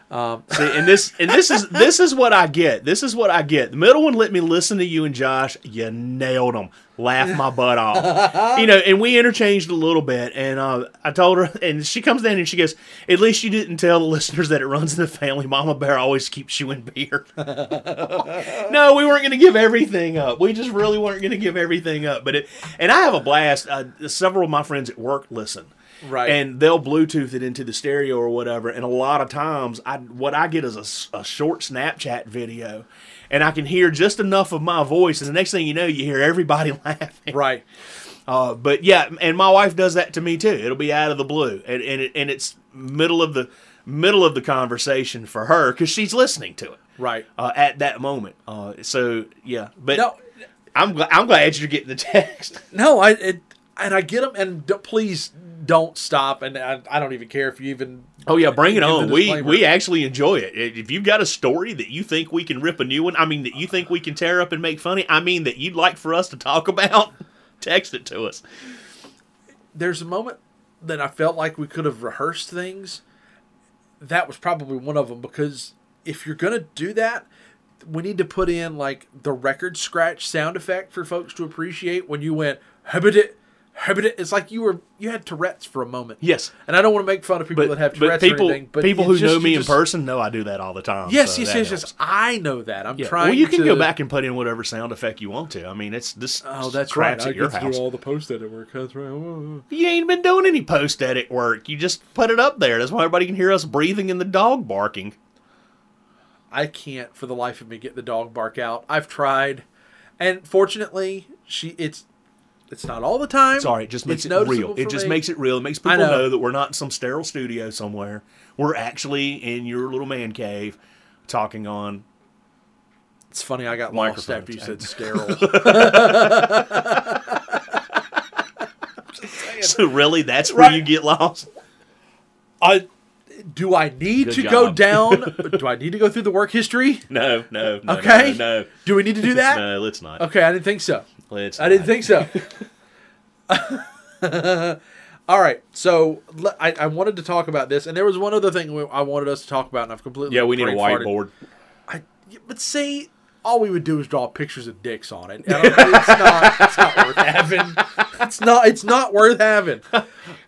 um, See, and this and this is this is what I get. This is what I get. The middle one let me listen to you and Josh. You nailed them. Laugh my butt off. you know, and we interchanged a little bit. And uh, I told her, and she comes down and she goes, "At least you didn't tell the listeners that it runs in the family. Mama Bear always keeps you in beer." no, we weren't going to give everything up. We just really weren't going to give everything up. But it, and I have a blast. Uh, several of my friends at work listen right and they'll Bluetooth it into the stereo or whatever. And a lot of times, I what I get is a, a short Snapchat video, and I can hear just enough of my voice, and the next thing you know, you hear everybody laughing. right Uh, but yeah, and my wife does that to me too. It'll be out of the blue, and and, it, and it's middle of the middle of the conversation for her because she's listening to it right uh, at that moment. Uh, so yeah, but no I'm gl- I'm glad you're getting the text. No, I it, and I get them, and d- please don't stop. And I, I don't even care if you even. Oh yeah, bring it on. We we actually enjoy it. If you've got a story that you think we can rip a new one, I mean that you think we can tear up and make funny, I mean that you'd like for us to talk about, text it to us. There's a moment that I felt like we could have rehearsed things. That was probably one of them because if you're gonna do that, we need to put in like the record scratch sound effect for folks to appreciate when you went hubbit it, hubbit it. But it's like you were you had Tourette's for a moment. Yes. And I don't want to make fun of people But, that have but Tourette's people or anything. But people who just- know me you in person know I do that all the time. Yes, so yes, yes, helps. yes. I know that. I'm Yeah. trying. Well, you can to, go back and put in whatever sound effect you want to. I mean, it's this. Oh, that's crap's right. at your get to house. do all the post edit work. That's right. Whoa. You ain't been doing any post edit work. You just put it up there. That's why everybody can hear us breathing and the dog barking. I can't for the life of me get the dog bark out. I've tried, and fortunately, she it's it's not all the time. Sorry, it just makes It's it real. It just me. makes it real. It makes people know. know. that we're not in some sterile studio somewhere. We're actually in your little man cave talking on. It's funny. I got lost Microphone after you said sterile. So really, that's where Right. you get lost. I do I need Good to go down? do I need to go through the work history? No, no, no, Okay. no, no, Do we need to do that? no. Let's not. Okay, I didn't think so. Let's. I didn't not. think so. All right, so I, I wanted to talk about this, and there was one other thing I wanted us to talk about, and I've completely Yeah, we need a whiteboard. I, but see, all we would do is draw pictures of dicks on it. It's not. It's not worth having. It's not. It's not worth having.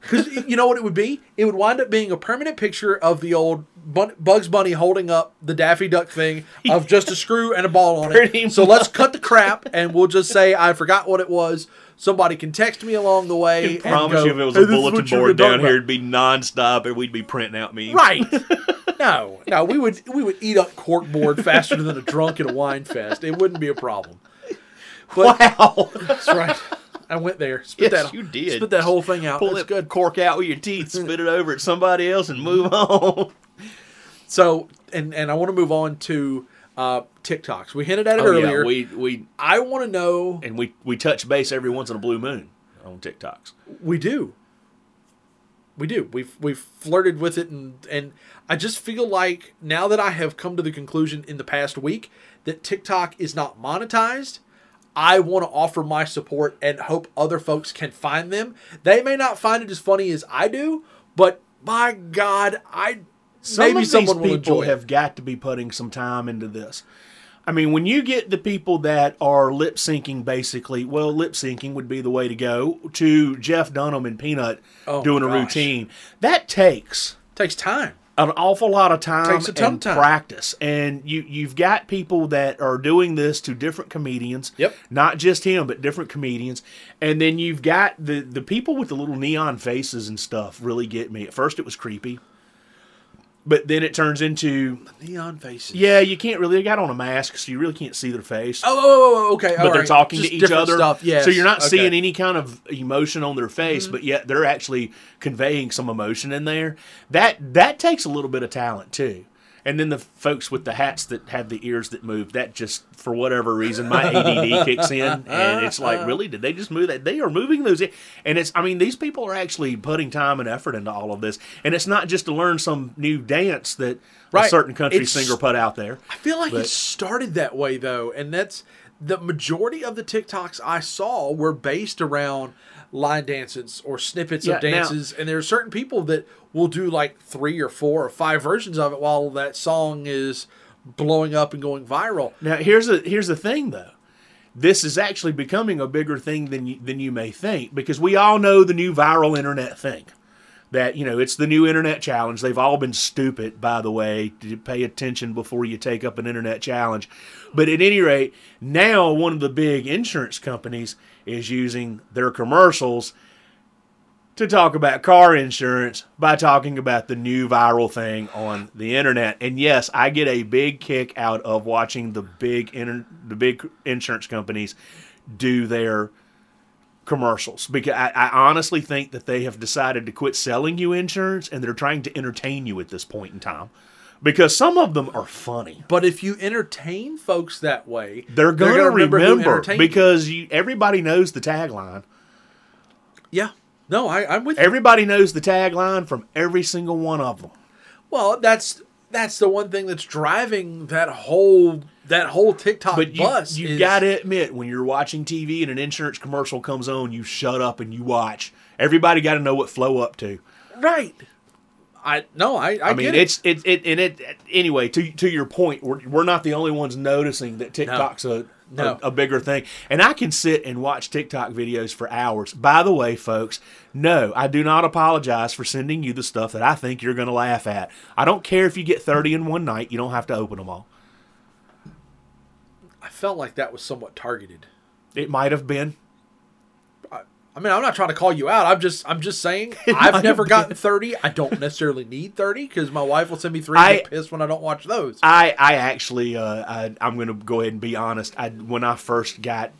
Because you know what it would be? It would wind up being a permanent picture of the old Bun- Bugs Bunny holding up the Daffy Duck thing of just a screw and a ball on Pretty it. So let's cut the crap and we'll just say I forgot what it was. Somebody can text me along the way. I promise go, you, if it was "Hey, a bulletin board down here, it'd be nonstop, and we'd be printing out memes. Right. No, no, we would we would eat up corkboard faster than a drunk at a wine fest. It wouldn't be a problem. But Wow. that's right. I went there. Spit Yes, that, you did. Spit that whole thing out. Pull That's that good. cork out with your teeth, spit it over at somebody else, and move on. So, and and I want to move on to uh, TikToks. We hinted at it Oh, earlier. yeah, we we I want to know. and we we touch base every once in a blue moon on TikToks. We do. We do. We've we've flirted with it, and and I just feel like now that I have come to the conclusion in the past week that TikTok is not monetized, I want to offer my support and hope other folks can find them. They may not find it as funny as I do, but my God, I Some maybe of someone these will people enjoy it. have got to be putting some time into this. I mean, when you get the people that are lip syncing, basically, well, lip syncing would be the way to go to Jeff Dunham and Peanut Oh, doing a routine. That takes takes time. an awful lot of time Takes a ton and of time. practice. And you you've got people that are doing this to different comedians. Yep. Not just him, but different comedians. And then you've got the the people with the little neon faces and stuff really get me. At first it was creepy. But then it turns into Neon faces. yeah, you can't really they got on a mask, so you really can't see their face. Oh, oh, oh, oh, okay. but they're talking to each other. Stuff. Yes. So you're not Okay. Mm-hmm. seeing any kind of emotion on their face, but yet they're actually conveying some emotion in there. That that takes a little bit of talent too. And then the folks with the hats that have the ears that move, that just for whatever reason my ADD kicks in, and it's like, really, did they just move that? They are moving those, and it's. I mean, these people are actually putting time and effort into all of this, and it's not just to learn some new dance that a certain country It's- singer put out there. I feel like But- it started that way though, and that's the majority of the TikToks I saw were based around line dances or snippets Yeah, of now- dances, and there are certain people that will do like three or four or five versions of it while that song is blowing up and going viral. Now here's a here's the thing though. This is actually becoming a bigger thing than you, than you may think because we all know the new viral internet thing. That you know it's the new internet challenge. They've all been stupid, by the way. To pay attention before you take up an internet challenge. But at any rate, now one of the big insurance companies is using their commercials to talk about car insurance by talking about the new viral thing on the internet. And yes, I get a big kick out of watching the big inter- the big insurance companies do their commercials because I, I honestly think that they have decided to quit selling you insurance and they're trying to entertain you at this point in time because some of them are funny. But if you entertain folks that way, They're going to gonna remember, you. because you, everybody knows the tagline. yeah, no, I, I'm with you. Everybody knows the tagline from every single one of them. Well, that's that's the one thing that's driving that whole that whole TikTok But you, bus. you is- got to admit, when you're watching TV and an insurance commercial comes on, you shut up and you watch. Everybody got to know what Flo up to. right. I no, I I, I, mean, get it. it's it, it and it anyway. To to your point, we're, we're not the only ones noticing that TikTok's a, No. a a bigger thing. And I can sit and watch TikTok videos for hours. By the way, folks, no, I do not apologize for sending you the stuff that I think you're going to laugh at. I don't care if you get 30 in one night. You don't have to open them all. I felt like that was somewhat targeted. It might have been. I mean, I'm not trying to call you out. I'm just I'm just saying I've never gotten 30. I don't necessarily need 30 because my wife will send me three. I- I pissed when I don't watch those. I I actually uh, I, I'm going to go ahead and be honest. I when I first got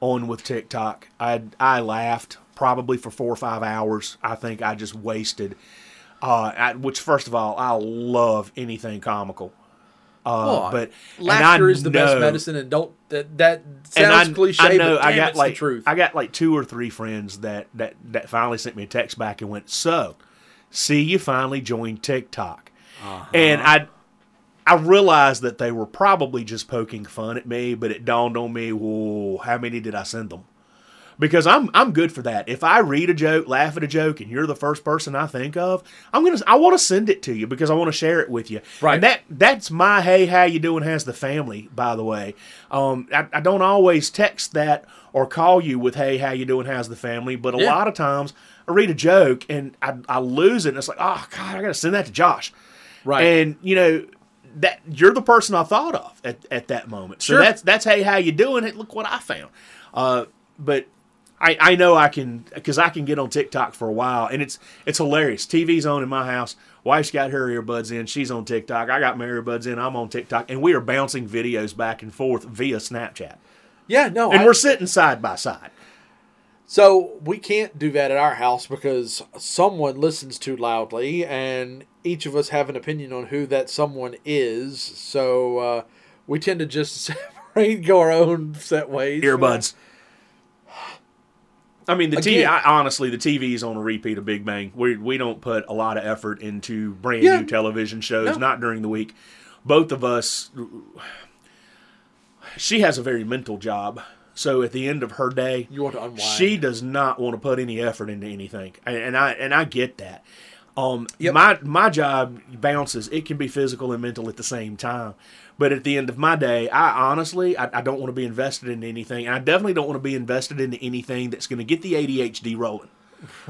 on with TikTok, I I laughed probably for four or five hours. I think I just wasted. Uh, I, which first of all, I love anything comical. Uh, but laughter is the best medicine, and don't that that sounds I, cliche. I know but I got it's like the truth. I got like two or three friends that that that finally sent me a text back and went, "So, see, you finally joined TikTok," Uh-huh. and I I realized that they were probably just poking fun at me, but it dawned on me, whoa, how many did I send them? Because I'm I'm good for that. If I read a joke, laugh at a joke, and you're the first person I think of, I'm gonna I want to send it to you because I want to share it with you. Right. And that that's my hey how you doing has the family. By the way, um, I, I don't always text that or call you with hey how you doing has the family, but a Yeah. lot of times I read a joke and I, I lose it. and It's like oh god, I gotta send that to Josh. Right. And you know that you're the person I thought of at, at that moment. So Sure. that's that's hey how you doing? Hey, look what I found. Uh, but I, I know I can because I can get on TikTok for a while and it's it's hilarious. TV's on in my house. Wife's got her earbuds in. She's on TikTok. I got my earbuds in. I'm on TikTok, and we are bouncing videos back and forth via Snapchat. yeah, no. And I- we're sitting side by side. So we can't do that at our house because someone listens too loudly, and each of us have an opinion on who that someone is. So uh, we tend to just separate, go our own set ways. Earbuds. I mean, the TV. I, honestly, the TV is on a repeat of Big Bang. We we don't put a lot of effort into brand Yeah. new television shows. No. Not during the week. Both of us. She has a very mental job, so at the end of her day, You want to unwind. she does not want to put any effort into anything, and, and I and I get that. Um, Yep. my my job bounces. It can be physical and mental at the same time. But at the end of my day, I honestly I, I don't want to be invested in anything, and I definitely don't want to be invested into anything that's going to get the ADHD rolling.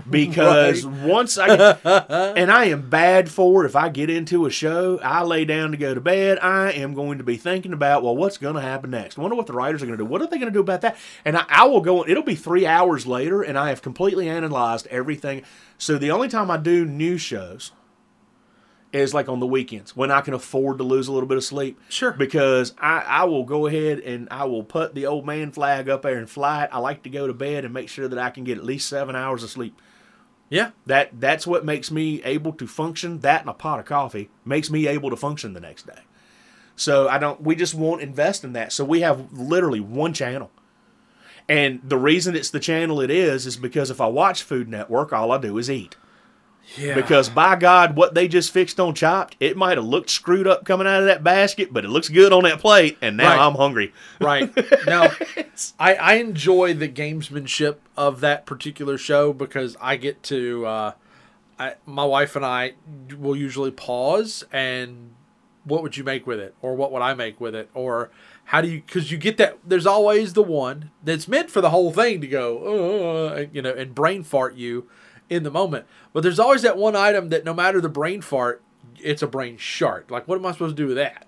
Because once I and I am bad for if I get into a show, I lay down to go to bed, I am going to be thinking about, well, what's going to happen next? I wonder what the writers are going to do. What are they going to do about that? And I, I will go, it'll be three hours later, and I have completely analyzed everything. So the only time I do new shows is like on the weekends when I can afford to lose a little bit of sleep. Sure. Because I, I will go ahead and I will put the old man flag up there and fly it. I like to go to bed and make sure that I can get at least seven hours of sleep. Yeah. That that's what makes me able to function. That and a pot of coffee makes me able to function the next day. So I don't. We just won't invest in that. So we have literally one channel, and the reason it's the channel it is is because if I watch Food Network, all I do is eat. Yeah. Because by God, what they just fixed on Chopped, it might have looked screwed up coming out of that basket, but it looks good on that plate, and now Right. I'm hungry. Right. Now, I, I enjoy the gamesmanship of that particular show because I get to, uh, I, my wife and I will usually pause and what would you make with it? Or what would I make with it? Or how do you, because you get that, there's always the one that's meant for the whole thing to go, uh, you know, and brain fart you in the moment. But there's always that one item that no matter the brain fart, it's a brain shart. Like, what am I supposed to do with that?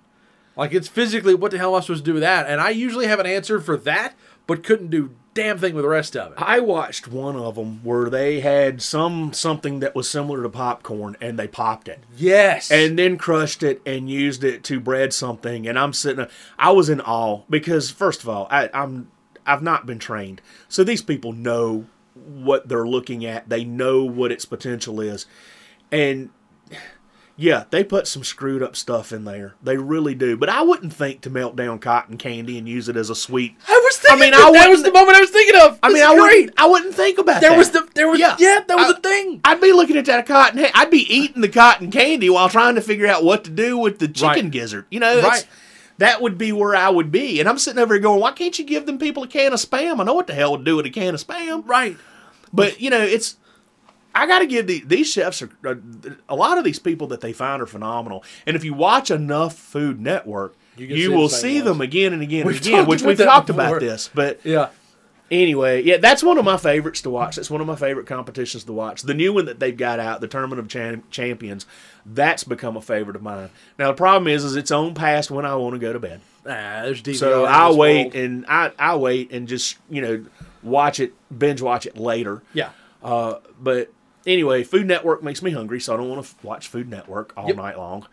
Like it's physically, what the hell am I supposed to do with that? And I usually have an answer for that, but couldn't do damn thing with the rest of it. I watched one of them where they had some something that was similar to popcorn, and they popped it. Yes. and then crushed it and used it to bread something. And I'm sitting, I was in awe because first of all, I, I'm I've not been trained, so these people know what they're looking at. They know what its potential is, and yeah, they put some screwed up stuff in there. They really do. But I wouldn't think to melt down cotton candy and use it as a sweet. I was thinking. I mean, that, I that was the moment I was thinking of. I This mean, I wouldn't. I wouldn't think about There that. was the. There was. Yeah. Yeah. that was I- a thing. I'd be looking at that cotton. I'd be eating the cotton candy while trying to figure out what to do with the chicken Right. gizzard. You know, Right. that would be where I would be. And I'm sitting over here going, why can't you give them people a can of spam? I know what the hell to do with a can of spam. Right. But, you know, it's. I got to give the, these chefs are uh, a lot of these people that they find are phenomenal. And if you watch enough Food Network, You you, will see ones. them again and again We've and again, which we've talked before. about this. But Yeah. Anyway, yeah, that's one of my favorites to watch. That's one of my favorite competitions to watch. The new one that they've got out, the Tournament of Cham- Champions, that's become a favorite of mine. Now the problem is, is it's on past when I want to go to bed. Ah, there's DVR. So I'll wait world. and I I wait and just you know watch it, binge watch it later. Yeah. Uh, but anyway, Food Network makes me hungry, so I don't want to f- watch Food Network all Yep. night long.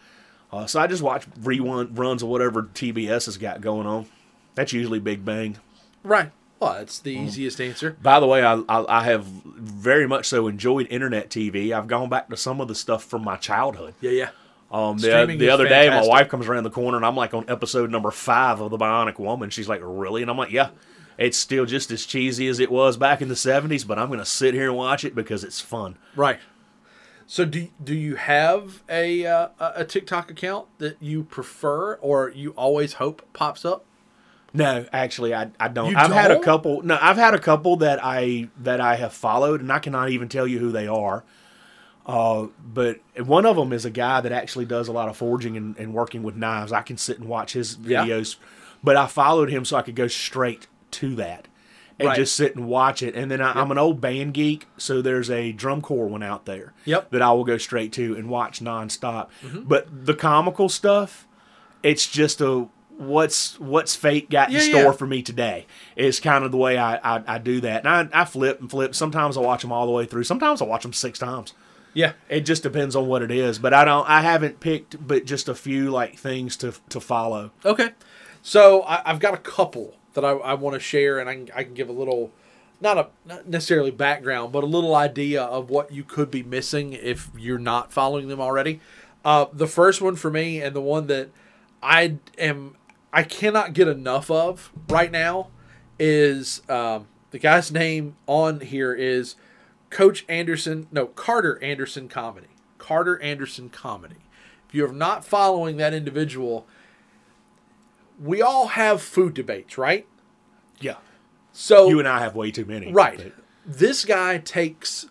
Uh, so I just watch rerun runs of whatever TBS has got going on. That's usually Big Bang. Right. Well, that's the easiest answer. By the way, I, I I have very much so enjoyed internet TV. I've gone back to some of the stuff from my childhood. Yeah. Yeah. Um, the, the other day, my wife comes around the corner and I'm like on episode number five of The Bionic Woman. She's like, "Really?" And I'm like, "Yeah." It's still just as cheesy as it was back in the '70s, but I'm going to sit here and watch it because it's fun. Right. So do do you have a uh, a TikTok account that you prefer or you always hope pops up? No, actually, I, I don't. You I've had a couple. No, I've had a couple that I that I have followed, and I cannot even tell you who they are. Uh, but one of them is a guy that actually does a lot of forging and, and working with knives. I can sit and watch his Yeah. videos, but I followed him so I could go straight to that and Right. just sit and watch it. And then I, I'm an old band geek, so there's a drum corps one out there Yep. Mm-hmm. that I will go straight to and watch nonstop. But the comical stuff, it's just a what's what's fate got Yeah, in store yeah. for me today is kind of the way I, I, I do that. And I, I flip and flip. Sometimes I watch them all the way through. Sometimes I watch them six times. Yeah. It just depends on what it is. But I don't. I haven't picked, but just a few like things to to follow. Okay. So I, I've got a couple that I, I want to share, and I can, I can give a little, not a not necessarily background, but a little idea of what you could be missing if you're not following them already. Uh, the first one for me, and the one that I am, I cannot get enough of right now, is um, the guy's name on here is Coach Anderson. No, Carter Anderson Comedy. Carter Anderson Comedy. If you are not following that individual, we all have food debates, right? Yeah. So You and I have way too many. right, But- this guy takes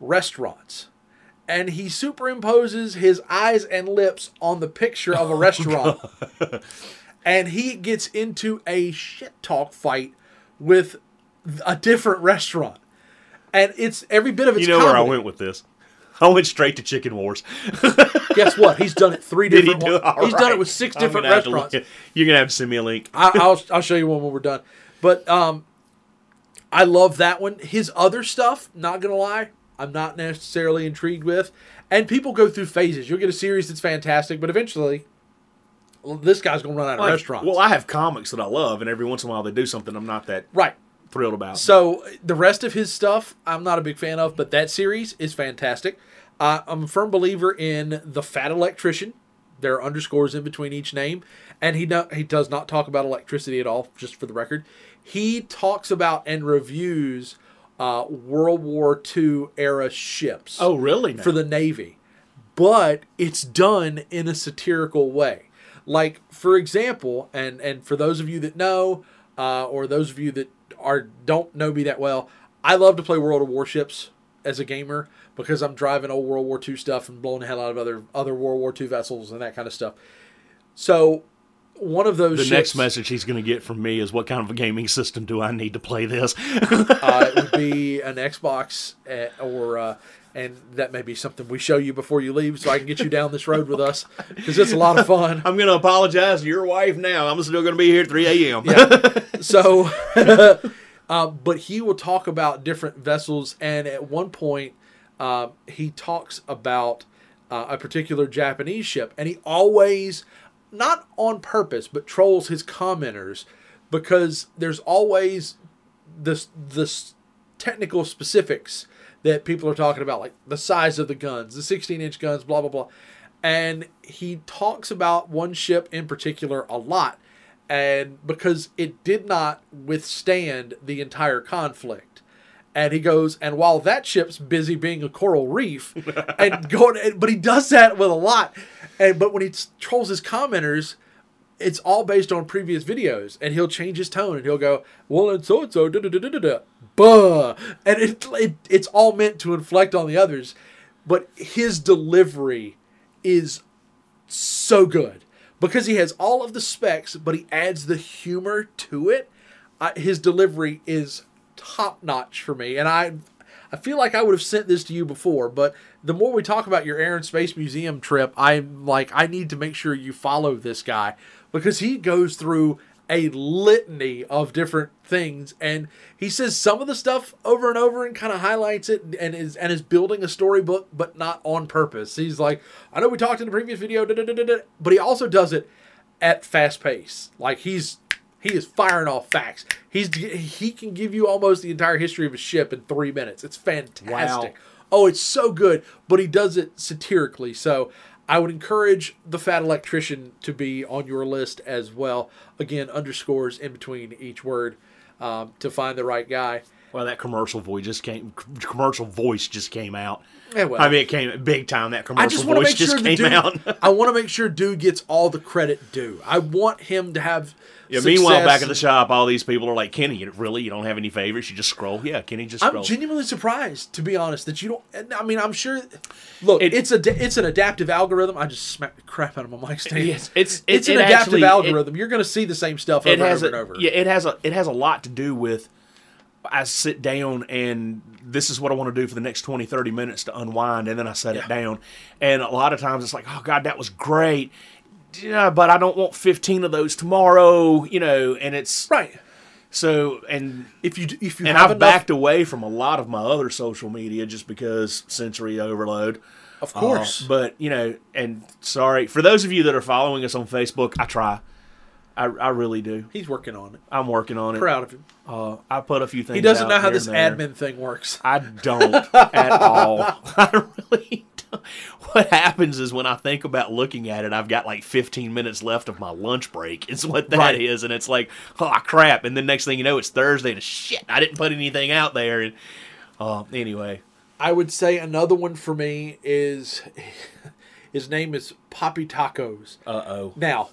restaurants and he superimposes his eyes and lips on the picture of a oh, restaurant, and he gets into a shit talk fight with a different restaurant, and it's every bit of it's you know where I went with this? I went straight to Chicken Wars. Guess what? He's done it three Did he different. do it? He's done it with 6 I'm different restaurants. You're gonna have to send me a link. I, I'll I'll show you one when we're done. But um, I love that one. His other stuff, not gonna lie, I'm not necessarily intrigued with. And people go through phases. You'll get a series that's fantastic, but eventually, well, this guy's gonna run out of Like, restaurants. Well, I have comics that I love, and every once in a while they do something I'm not that right. thrilled about. So the rest of his stuff, I'm not a big fan of, but that series is fantastic. Uh, I'm a firm believer in the Fat Electrician. There are underscores in between each name, and he no, he does not talk about electricity at all. Just for the record, he talks about and reviews uh, World War II era ships oh, really? now? for the Navy, but it's done in a satirical way. Like, for example, and and for those of you that know, uh, or those of you that are don't know me that well, I love to play World of Warships as a gamer because I'm driving old World War II stuff and blowing the hell out of other other World War II vessels and that kind of stuff. So, one of those the ships, next message he's going to get from me is, "What kind of a gaming system do I need to play this?" uh, it would be an Xbox uh, or. Uh, and that may be something we show you before you leave, so I can get you down this road with us because it's a lot of fun. I'm going to apologize to your wife now. I'm still going to be here at 3 a.m. So, uh, but he will talk about different vessels, and at one point, uh, he talks about uh, a particular Japanese ship, and he always, not on purpose, but trolls his commenters because there's always this this technical specifics that people are talking about, like the size of the guns, the 16 inch guns, blah blah blah. And he talks about one ship in particular a lot, and because it did not withstand the entire conflict. And he goes, and while that ship's busy being a coral reef, and going, but he does that with a lot. And but when he trolls his commenters, it's all based on previous videos, and he'll change his tone, and he'll go, "Well, and so and so, da da da da da da, buh," and it, it it's all meant to inflect on the others, but his delivery is so good because he has all of the specs, but he adds the humor to it. His delivery is top notch for me, and I I feel like I would have sent this to you before, but the more we talk about your Air and Space Museum trip, I'm like I need to make sure you follow this guy because he goes through a litany of different things and he says some of the stuff over and over and kind of highlights it and is and is building a storybook but not on purpose. He's like, I know we talked in the previous video, da, da, da, da, da," but he also does it at fast pace. Like he's he is firing off facts. He's he can give you almost the entire history of a ship in three minutes. It's fantastic. Oh, it's so good, but he does it satirically. So I would encourage the Fat Electrician to be on your list as well. Again, underscores in between each word um, to find the right guy. Well, that commercial voice just came. Commercial voice just came out. Yeah, well. I mean, it came big time. That I commercial just voice just sure came dude. out. I want to make sure dude gets all the credit due. I want him to have. Yeah, meanwhile, back at the shop, all these people are like, "Kenny, you- really? You don't have any favorites? You just scroll? Yeah, Kenny, just I'm scroll." genuinely surprised, to be honest, that you don't. I mean, I'm sure. Look, It- it's a it's an adaptive algorithm. I just smacked the crap out of my mic stand. Yes, it's- it's it- an it adaptive actually- it- algorithm. You're going to see the same stuff over it and a, over and over. yeah, it has a it has a lot to do with. I sit down and this is what I want to do for the next 20, 30 minutes to unwind, and then I set Yeah. it down. And a lot of times it's like, oh God, that was great. Yeah, but I don't want 15 of those tomorrow, you know, and it's Right. so and If you if you and have I've enough, backed away from a lot of my other social media just because sensory overload. of course. Uh, but you know, and sorry for those of you that are following us on Facebook. I try, I, I really do. He's working on it. I'm working on it. Proud of him. Uh, I put a few things. He doesn't know how this admin thing works. I don't at all. I really don't. What happens is when I think about looking at it, I've got like 15 minutes left of my lunch break. Is what that is, Right. and it's like, oh crap! And then next thing you know, it's Thursday, and shit, I didn't put anything out there. And uh, anyway, I would say another one for me is his name is Poppy Tacos. uh oh. Now,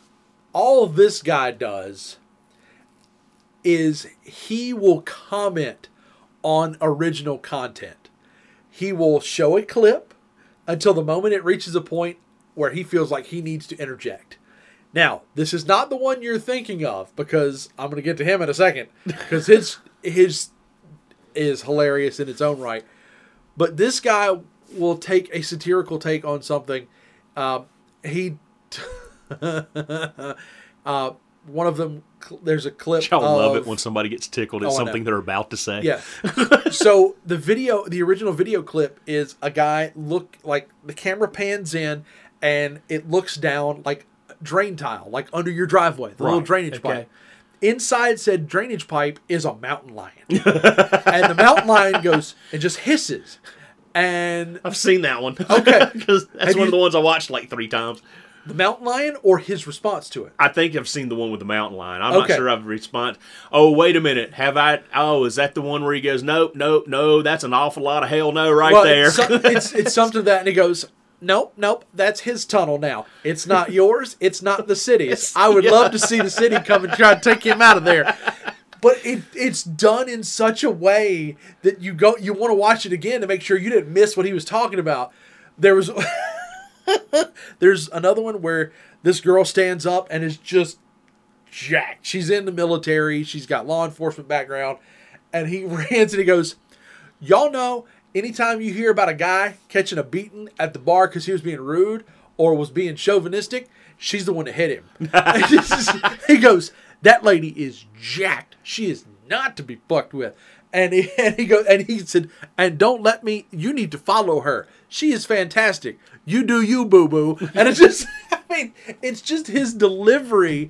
all this guy does is he will comment on original content. He will show a clip until the moment it reaches a point where he feels like he needs to interject. Now, this is not the one you're thinking of because I'm going to get to him in a second because his his is hilarious in its own right. But this guy will take a satirical take on something. Um, he uh, one of them. There's a clip. Y'all love it when somebody gets tickled at Oh, something they're about to say. Yeah. so the video, the original video clip is a guy look like the camera pans in and it looks down like drain tile, like under your driveway, the little drainage okay. pipe. Inside said drainage pipe is a mountain lion, and the mountain lion goes and just hisses, and I've seen that one. Okay. because that's one you- of the ones I watched like three times. The mountain lion or his response to it. I think I've seen the one with the mountain lion. I'm Okay. not sure I've responded. Oh, wait a minute. Have I? Oh, is that the one where he goes, nope, nope, no? That's an awful lot of hell no right Well, there. It's, it's it's something that, and he goes, "Nope, nope, that's his tunnel now. It's not yours. It's not the city's. I would yeah. love to see the city come and try to take him out of there." But it it's done in such a way that you go you want to watch it again to make sure you didn't miss what he was talking about. There was there's another one where this girl stands up and is just jacked. She's in the military. She's got law enforcement background, and he rants and he goes, "Y'all know anytime you hear about a guy catching a beating at the bar because he was being rude or was being chauvinistic, she's the one that hit him." He goes, "That lady is jacked. She is not to be fucked with." And he, and he goes and he said, "And don't let me. You need to follow her. She is fantastic. You do you, boo boo." And it's just, I mean, it's just his delivery.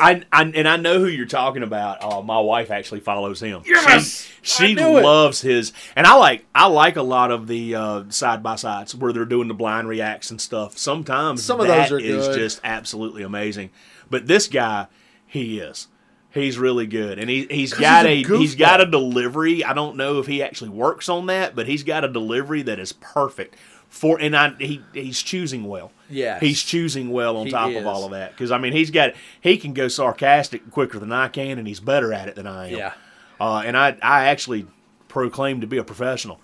I, I and I know who you're talking about. Uh, my wife actually follows him. Yes! she, she knew it. loves his, and I like I like a lot of the side by sides where they're doing the blind reacts and stuff. Sometimes Some of those are is good. just absolutely amazing. But this guy, he is. He's really good, and he he's got he's a a he's got a delivery. I don't know if he actually works on that, but he's got a delivery that is perfect for. And I he he's choosing well. Yeah, he's choosing well on He top is. of all of that because I mean he's got he can go sarcastic quicker than I can, and he's better at it than I am. Yeah. uh, and I I actually proclaim to be a professional.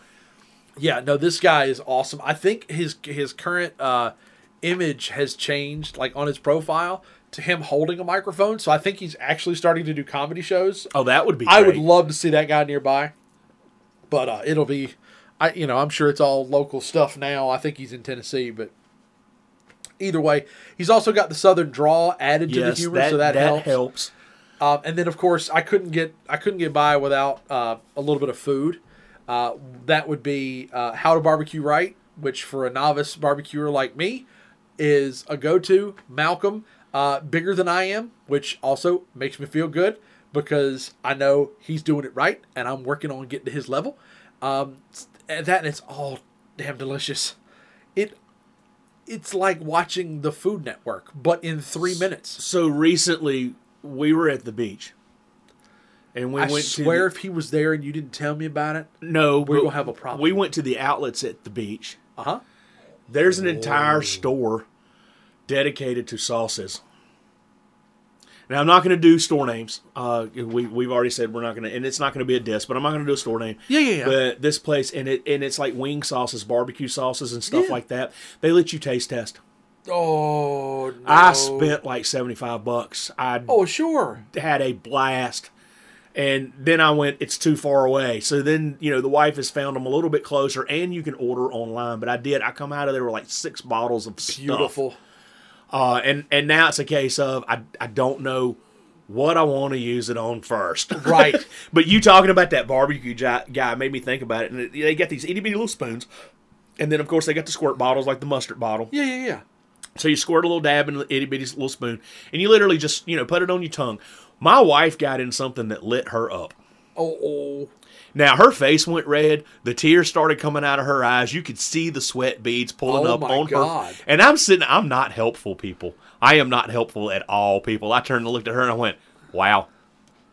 Yeah, no, this guy is awesome. I think his his current uh, image has changed, like on his profile, to him holding a microphone. So I think he's actually starting to do comedy shows. Oh, that would be. I would love to see that guy nearby, but uh, it'll be, I you know, I'm sure it's all local stuff now. I think he's in Tennessee, but either way, he's also got the southern draw added to the humor, that, so that, helps. helps. Um, and then of course I couldn't get I couldn't get by without uh, a little bit of food. Uh, that would be uh, how to barbecue right, which for a novice barbecuer like me is a go-to. Malcolm, uh, bigger than I am, which also makes me feel good because I know he's doing it right, and I'm working on getting to his level. Um, and that and it's all damn delicious. It it's like watching the Food Network, but in three minutes. So recently we were at the beach, and we I went swear, to if he was there and you didn't tell me about it, no, we're gonna have a problem. We went to the outlets at the beach. uh huh. There's an entire store dedicated to sauces. Now I'm not going to do store names. Uh, we we've already said we're not going to, and it's not going to be a diss, but I'm not going to do a store name. Yeah, yeah, yeah. But this place, and it and it's like wing sauces, barbecue sauces, and stuff Yeah. like that. They let you taste test. Oh, no. I spent like seventy five bucks. I Oh, sure. had a blast. And then I went, it's too far away. So then, you know, the wife has found them a little bit closer and you can order online. But I did, I come out of there with like six bottles of stuff. Uh, and, and now it's a case of, I, I don't know what I want to use it on first. Right. but you talking about that barbecue guy made me think about it. And they got these itty bitty little spoons. And then, of course, they got the squirt bottles like the mustard bottle. Yeah, yeah, yeah. So you squirt a little dab in the itty bitty little spoon, and you literally just you know put it on your tongue. My wife got in something that lit her up. Oh, oh. Now her face went red. The tears started coming out of her eyes. You could see the sweat beads pulling Oh up my on God. her. And I'm sitting. I'm not helpful, people. I am not helpful at all, people. I turned and looked at her and I went, "Wow,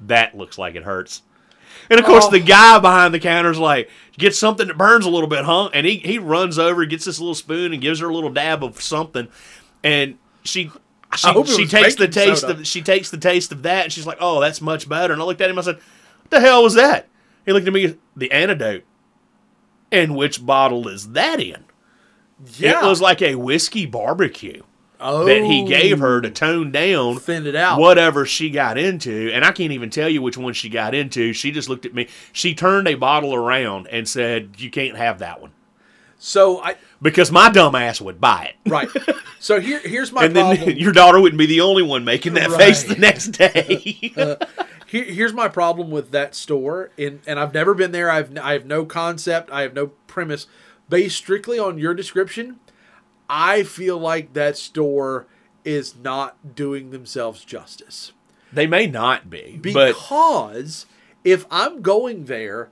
that looks like it hurts." And of course, Oh. the guy behind the counter's like, "Get something that burns a little bit, huh?" And he he runs over, gets this little spoon, and gives her a little dab of something, and she. She, she takes the taste soda. of she takes the taste of that and she's like, "Oh, that's much better." And I looked at him. I said, "What the hell was that?" He looked at me. The antidote. And which bottle is that in? Yeah. It was like a whiskey barbecue oh, that he oh. gave her to tone down Thin it out. whatever she got into. And I can't even tell you which one she got into. She just looked at me. She turned a bottle around and said, "You can't have that one." So I Because my dumb ass would buy it. right. So here here's my And problem. then your daughter wouldn't be the only one making that face the next day. Uh, here, here's my problem with that store, and and I've never been there. I've I have no concept. I have no premise. Based strictly on your description, I feel like that store is not doing themselves justice they may not be, because if I'm going there,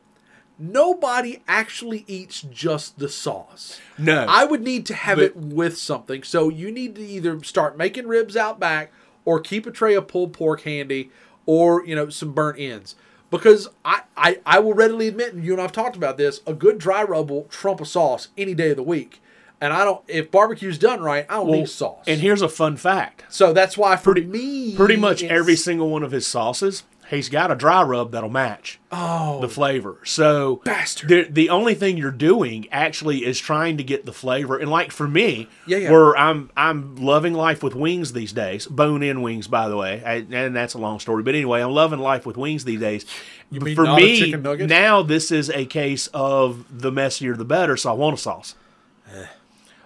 nobody actually eats just the sauce. no. I would need to have But- it with something. So you need to either start making ribs out back or keep a tray of pulled pork handy or, you know, some burnt ends. Because I, I, I will readily admit, and you and I've talked about this, a good dry rub will trump a sauce any day of the week. And I don't, if barbecue's done right, I don't Well, need sauce. And here's a fun fact. so that's why for me, Pretty much every single one of his sauces, he's got a dry rub that'll match oh the flavor. So Bastard. The, the only thing you're doing actually is trying to get the flavor. And like for me, Yeah, yeah. where I'm I'm loving life with wings these days, bone in wings, by the way, I, and that's a long story. But anyway, I'm loving life with wings these days. You mean for me, now this is a case of the messier the better. So I want a sauce. Eh.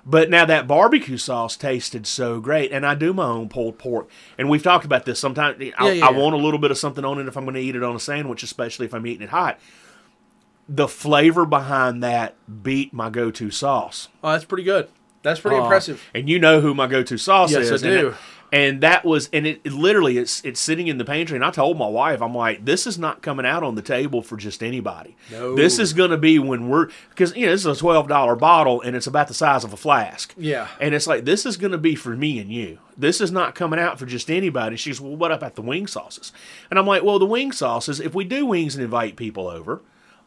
But now that barbecue sauce tasted so great, and I do my own pulled pork, and we've talked about this. Sometimes I, Yeah, yeah, I want a little bit of something on it if I'm going to eat it on a sandwich, especially if I'm eating it hot. The flavor behind that beat my go-to sauce. oh, that's pretty good. That's pretty Uh, impressive. And you know who my go-to sauce Yes, I is. and do. And that was, and it, it literally, it's it's sitting in the pantry. And I told my wife, I'm like, this is not coming out on the table for just anybody. No. This is going to be when we're, because you know this is a twelve dollar bottle and it's about the size of a flask. Yeah. And it's like this is going to be for me and you. This is not coming out for just anybody. She's, well, what about the wing sauces? And I'm like, well, the wing sauces. If we do wings and invite people over,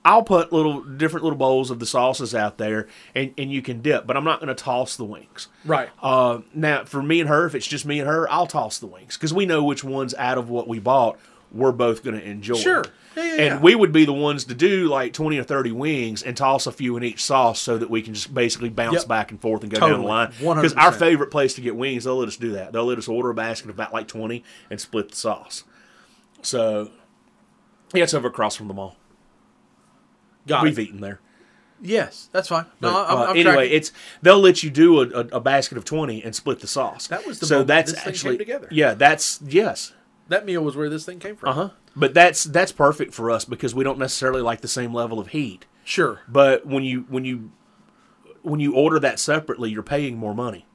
I'll put little different little bowls of the sauces out there, and, and you can dip. But I'm not going to toss the wings. Right. Uh, now, for me and her, if it's just me and her, I'll toss the wings because we know which ones out of what we bought we're both going to enjoy. Sure. Yeah, yeah, and yeah. we would be the ones to do like 20 or 30 wings and toss a few in each sauce so that we can just basically bounce Yep. back and forth and go down the Totally. line. Because our favorite place to get wings, they'll let us do that. They'll let us order a basket of about like 20 and split the sauce. So, yeah, it's over across from the mall. Got We've it. eaten there. Yes, that's fine. No, But, I'm, uh, I'm anyway, tracking. it's they'll let you do a, a, a basket of twenty and split the sauce. That was the so that's this thing came actually together. yeah. That's yes. that meal was where this thing came from. Uh huh. But that's that's perfect for us because we don't necessarily like the same level of heat. Sure. But when you when you when you order that separately, you're paying more money.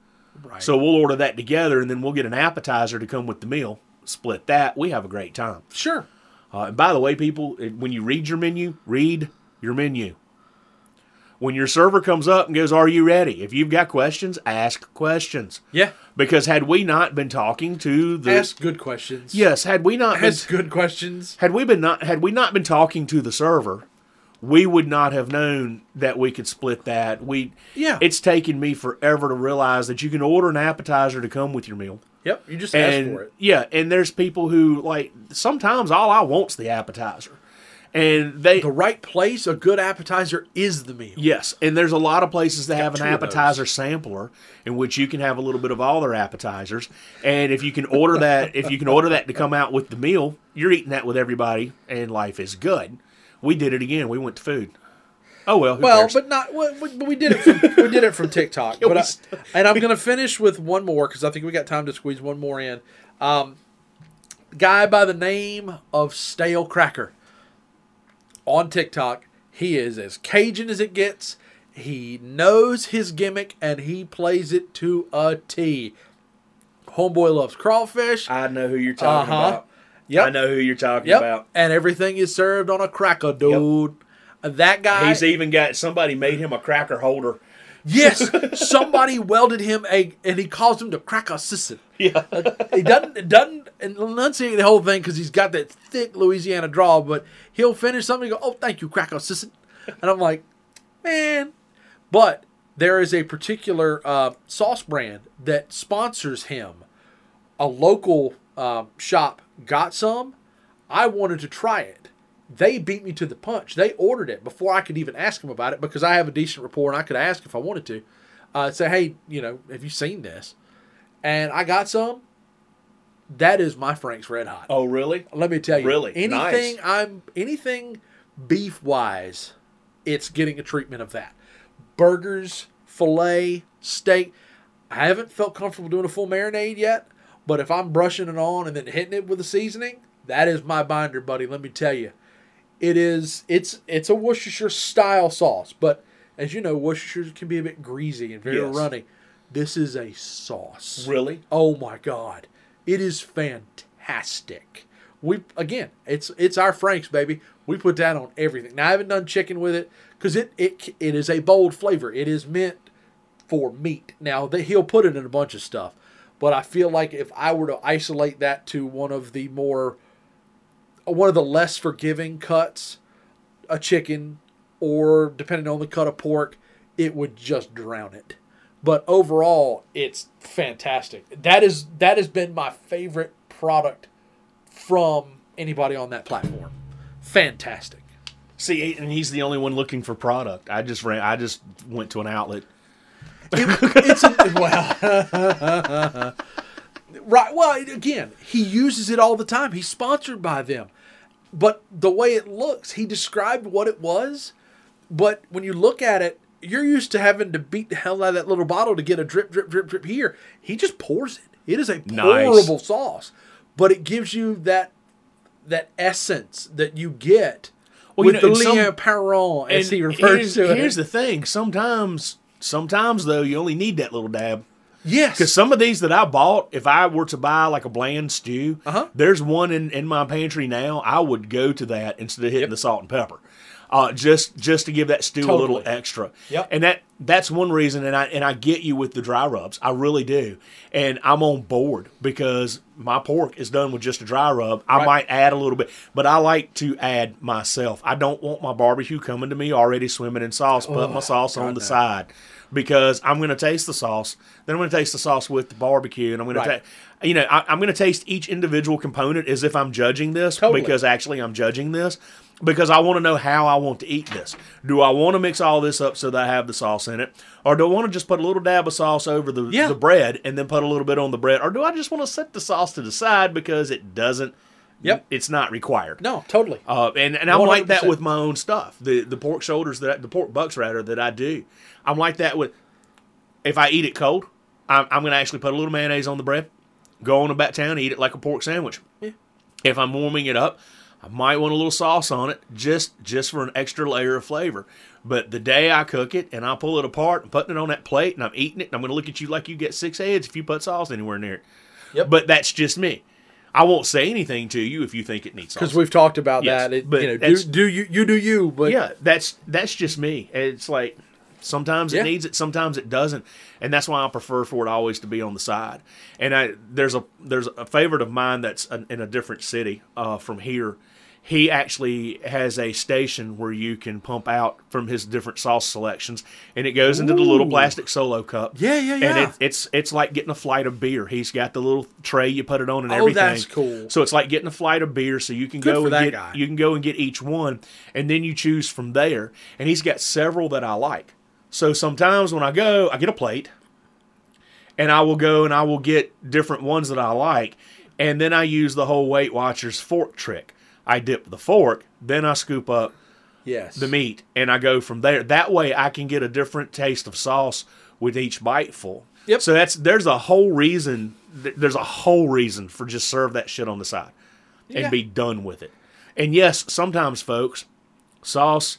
Right. So we'll order that together, and then we'll get an appetizer to come with the meal. Split that. We have a great time. sure. Uh, and by the way, people, when you read your menu, read your menu. When your server comes up and goes, "Are you ready?" If you've got questions, ask questions. Yeah. Because had we not been talking to the Ask good questions. yes, had we not been, Ask good questions. had we been not had we not been talking to the server, we would not have known that we could split that. We Yeah. It's taken me forever to realize that you can order an appetizer to come with your meal. Yep. You just ask for it. yeah, and there's people who like sometimes all I want's the appetizer. And they The right place, a good appetizer is the meal. Yes, and there's a lot of places that have an two of those. appetizer sampler in which you can have a little bit of all their appetizers. And if you can order that, if you can order that to come out with the meal, you're eating that with everybody, and life is good. We did it again. We went to food. Oh well, Well, cares? but not. Well, but we did it. From, we did it from TikTok. But I, and I'm going to finish with one more because I think we got time to squeeze one more in. Um, guy by the name of Stalekracker on TikTok. He is as Cajun as it gets. He knows his gimmick and he plays it to a T. Homeboy loves crawfish. I know who you're talking Uh-huh. about. Yep. I know who you're talking Yep. about. And everything is served on a cracker, dude. That guy. He's even got somebody made him a cracker holder. Yes, somebody welded him a, and he calls him the cracker assistant. Yeah. He doesn't doesn't enunciate the whole thing because he's got that thick Louisiana drawl, but he'll finish something and go, "Oh, thank you, cracker assistant," and I'm like, man. But there is a particular uh, sauce brand that sponsors him. A local um, shop got some. I wanted to try it. They beat me to the punch. They ordered it before I could even ask them about it because I have a decent rapport and I could ask if I wanted to. Uh, say, hey, you know, have you seen this? And I got some. That is my Frank's Red Hot. Oh really? Let me tell you, Really? anything Nice. I'm anything beef wise, it's getting a treatment of that. Burgers, fillet, steak. I haven't felt comfortable doing a full marinade yet, but if I'm brushing it on and then hitting it with a seasoning, that is my binder, buddy. Let me tell you, it is. It's it's a Worcestershire style sauce, but as you know, Worcestershire can be a bit greasy and very Yes. runny. This is a sauce. Really? Oh my god. It is fantastic. We again, it's it's our Franks baby. We put that on everything. Now I haven't done chicken with it cuz it it it is a bold flavor. It is meant for meat. Now that he'll put it in a bunch of stuff. But I feel like if I were to isolate that to one of the more one of the less forgiving cuts, a chicken or depending on the cut of pork, it would just drown it. But overall, it's fantastic. That is that has been my favorite product from anybody on that platform. Fantastic. See, and he's the only one looking for product. I just ran. I just went to an outlet. It- it's a, well, right. Well, again, he uses it all the time. He's sponsored by them, but the way it looks, he described what it was. But when you look at it, you're used to having to beat the hell out of that little bottle to get a drip, drip, drip, drip here. He just pours it. It is a Nice. pourable sauce, but it gives you that that essence that you get Well, you with know, and the Lian Perron, as he refers to it. here's the thing. Sometimes, sometimes though, you only need that little dab. Yes, Because some of these that I bought, if I were to buy like a bland stew, Uh-huh. there's one in, in my pantry now. I would go to that instead of hitting Yep. the salt and pepper, uh, just just to give that stew a little extra. Yep. And that that's one reason. And I and I get you with the dry rubs. I really do. And I'm on board because my pork is done with just a dry rub. I Right. might add a little bit, but I like to add myself. I don't want my barbecue coming to me already swimming in sauce. Put my sauce on the no. side because I'm going to taste the sauce. Then I'm going to taste the sauce with the barbecue, and I'm going Right. to, ta- you know, I, I'm going to taste each individual component as if I'm judging this Totally. because actually I'm judging this because I want to know how I want to eat this. Do I want to mix all this up so that I have the sauce in it, or do I want to just put a little dab of sauce over the Yeah. the bread and then put a little bit on the bread, or do I just want to set the sauce to the side because it doesn't? Yep. It's not required. no, totally. Uh, and and I'm like that with my own stuff. The the pork shoulders that the pork bucks rather that I do. I'm like that with. If I eat it cold, I'm, I'm going to actually put a little mayonnaise on the bread, go on about town, eat it like a pork sandwich. Yeah. If I'm warming it up, I might want a little sauce on it just just for an extra layer of flavor. But the day I cook it and I pull it apart and putting it on that plate and I'm eating it, and I'm going to look at you like you get six heads if you put sauce anywhere near it. Yep. But that's just me. I won't say anything to you if you think it needs because we've talked about Yes, that. It, but you know, do, do you you do you, but yeah, that's that's just me. It's like Sometimes it Yeah. needs it, sometimes it doesn't, and that's why I prefer for it always to be on the side. And I there's a there's a favorite of mine that's in in a different city uh, from here. He actually has a station where you can pump out from his different sauce selections, and it goes into the little plastic solo cup. Yeah, yeah, And yeah. it, it's it's like getting a flight of beer. He's got the little tray you put it on and Oh, everything. that's cool. So it's like getting a flight of beer, so you can Good go and get guy. you can go and get each one, and then you choose from there. And he's got several that I like. So sometimes when I go, I get a plate, and I will go and I will get different ones that I like, and then I use the whole Weight Watchers fork trick. I dip the fork, then I scoop up Yes. the meat, and I go from there. That way, I can get a different taste of sauce with each biteful. Yep. So that's there's a whole reason. There's a whole reason for just serve that shit on the side Yeah. and be done with it. And yes, sometimes, folks, sauce.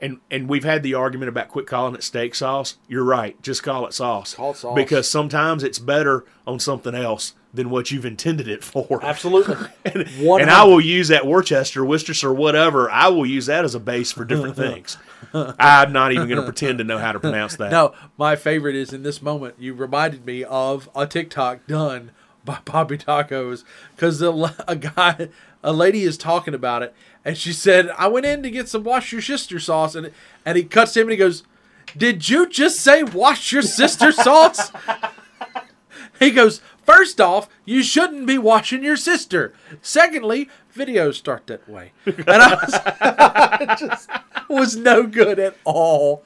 And, and we've had the argument about quit calling it steak sauce. You're right. Just call it sauce. Call it sauce. Because sometimes it's better on something else than what you've intended it for. Absolutely. And, and I will use that Worcester, Worcestershire, whatever. I will use that as a base for different things. I'm not even going to pretend to know how to pronounce that. No, my favorite is in this moment. You reminded me of a TikTok done by Bobby Tacos because a guy, a lady is talking about it, and she said, "I went in to get some wash your sister sauce," and and he cuts him and he goes, "Did you just say wash your sister sauce?" He goes, First off, you shouldn't be watching your sister. Secondly, videos start that way. And I was, just was no good at all.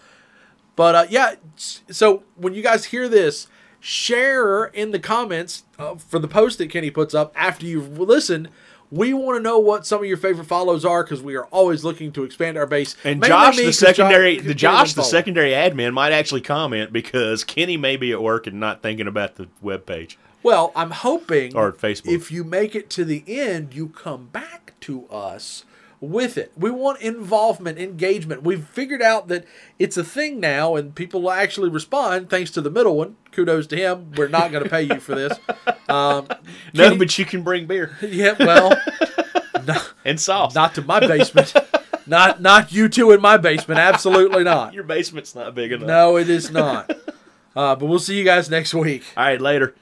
But uh, yeah, so when you guys hear this, share in the comments uh, for the post that Kenny puts up after you've listened. We want to know what some of your favorite follows are because we are always looking to expand our base. And Mainly Josh, me, the Josh- secondary, Kenny the Josh, the secondary admin, might actually comment because Kenny may be at work and not thinking about the web page. Well, I'm hoping Or Facebook. if you make it to the end, you come back to us with it. We want involvement, engagement. We've figured out that it's a thing now, and people will actually respond thanks to the middle one. Kudos to him. We're not going to pay you for this. Um, No, Kenny- but you can bring beer yeah, well, and sauce. not to my basement. not not you two in my basement. Absolutely not. Your basement's not big enough. No, it is not. Uh, but we'll see you guys next week. All right, later.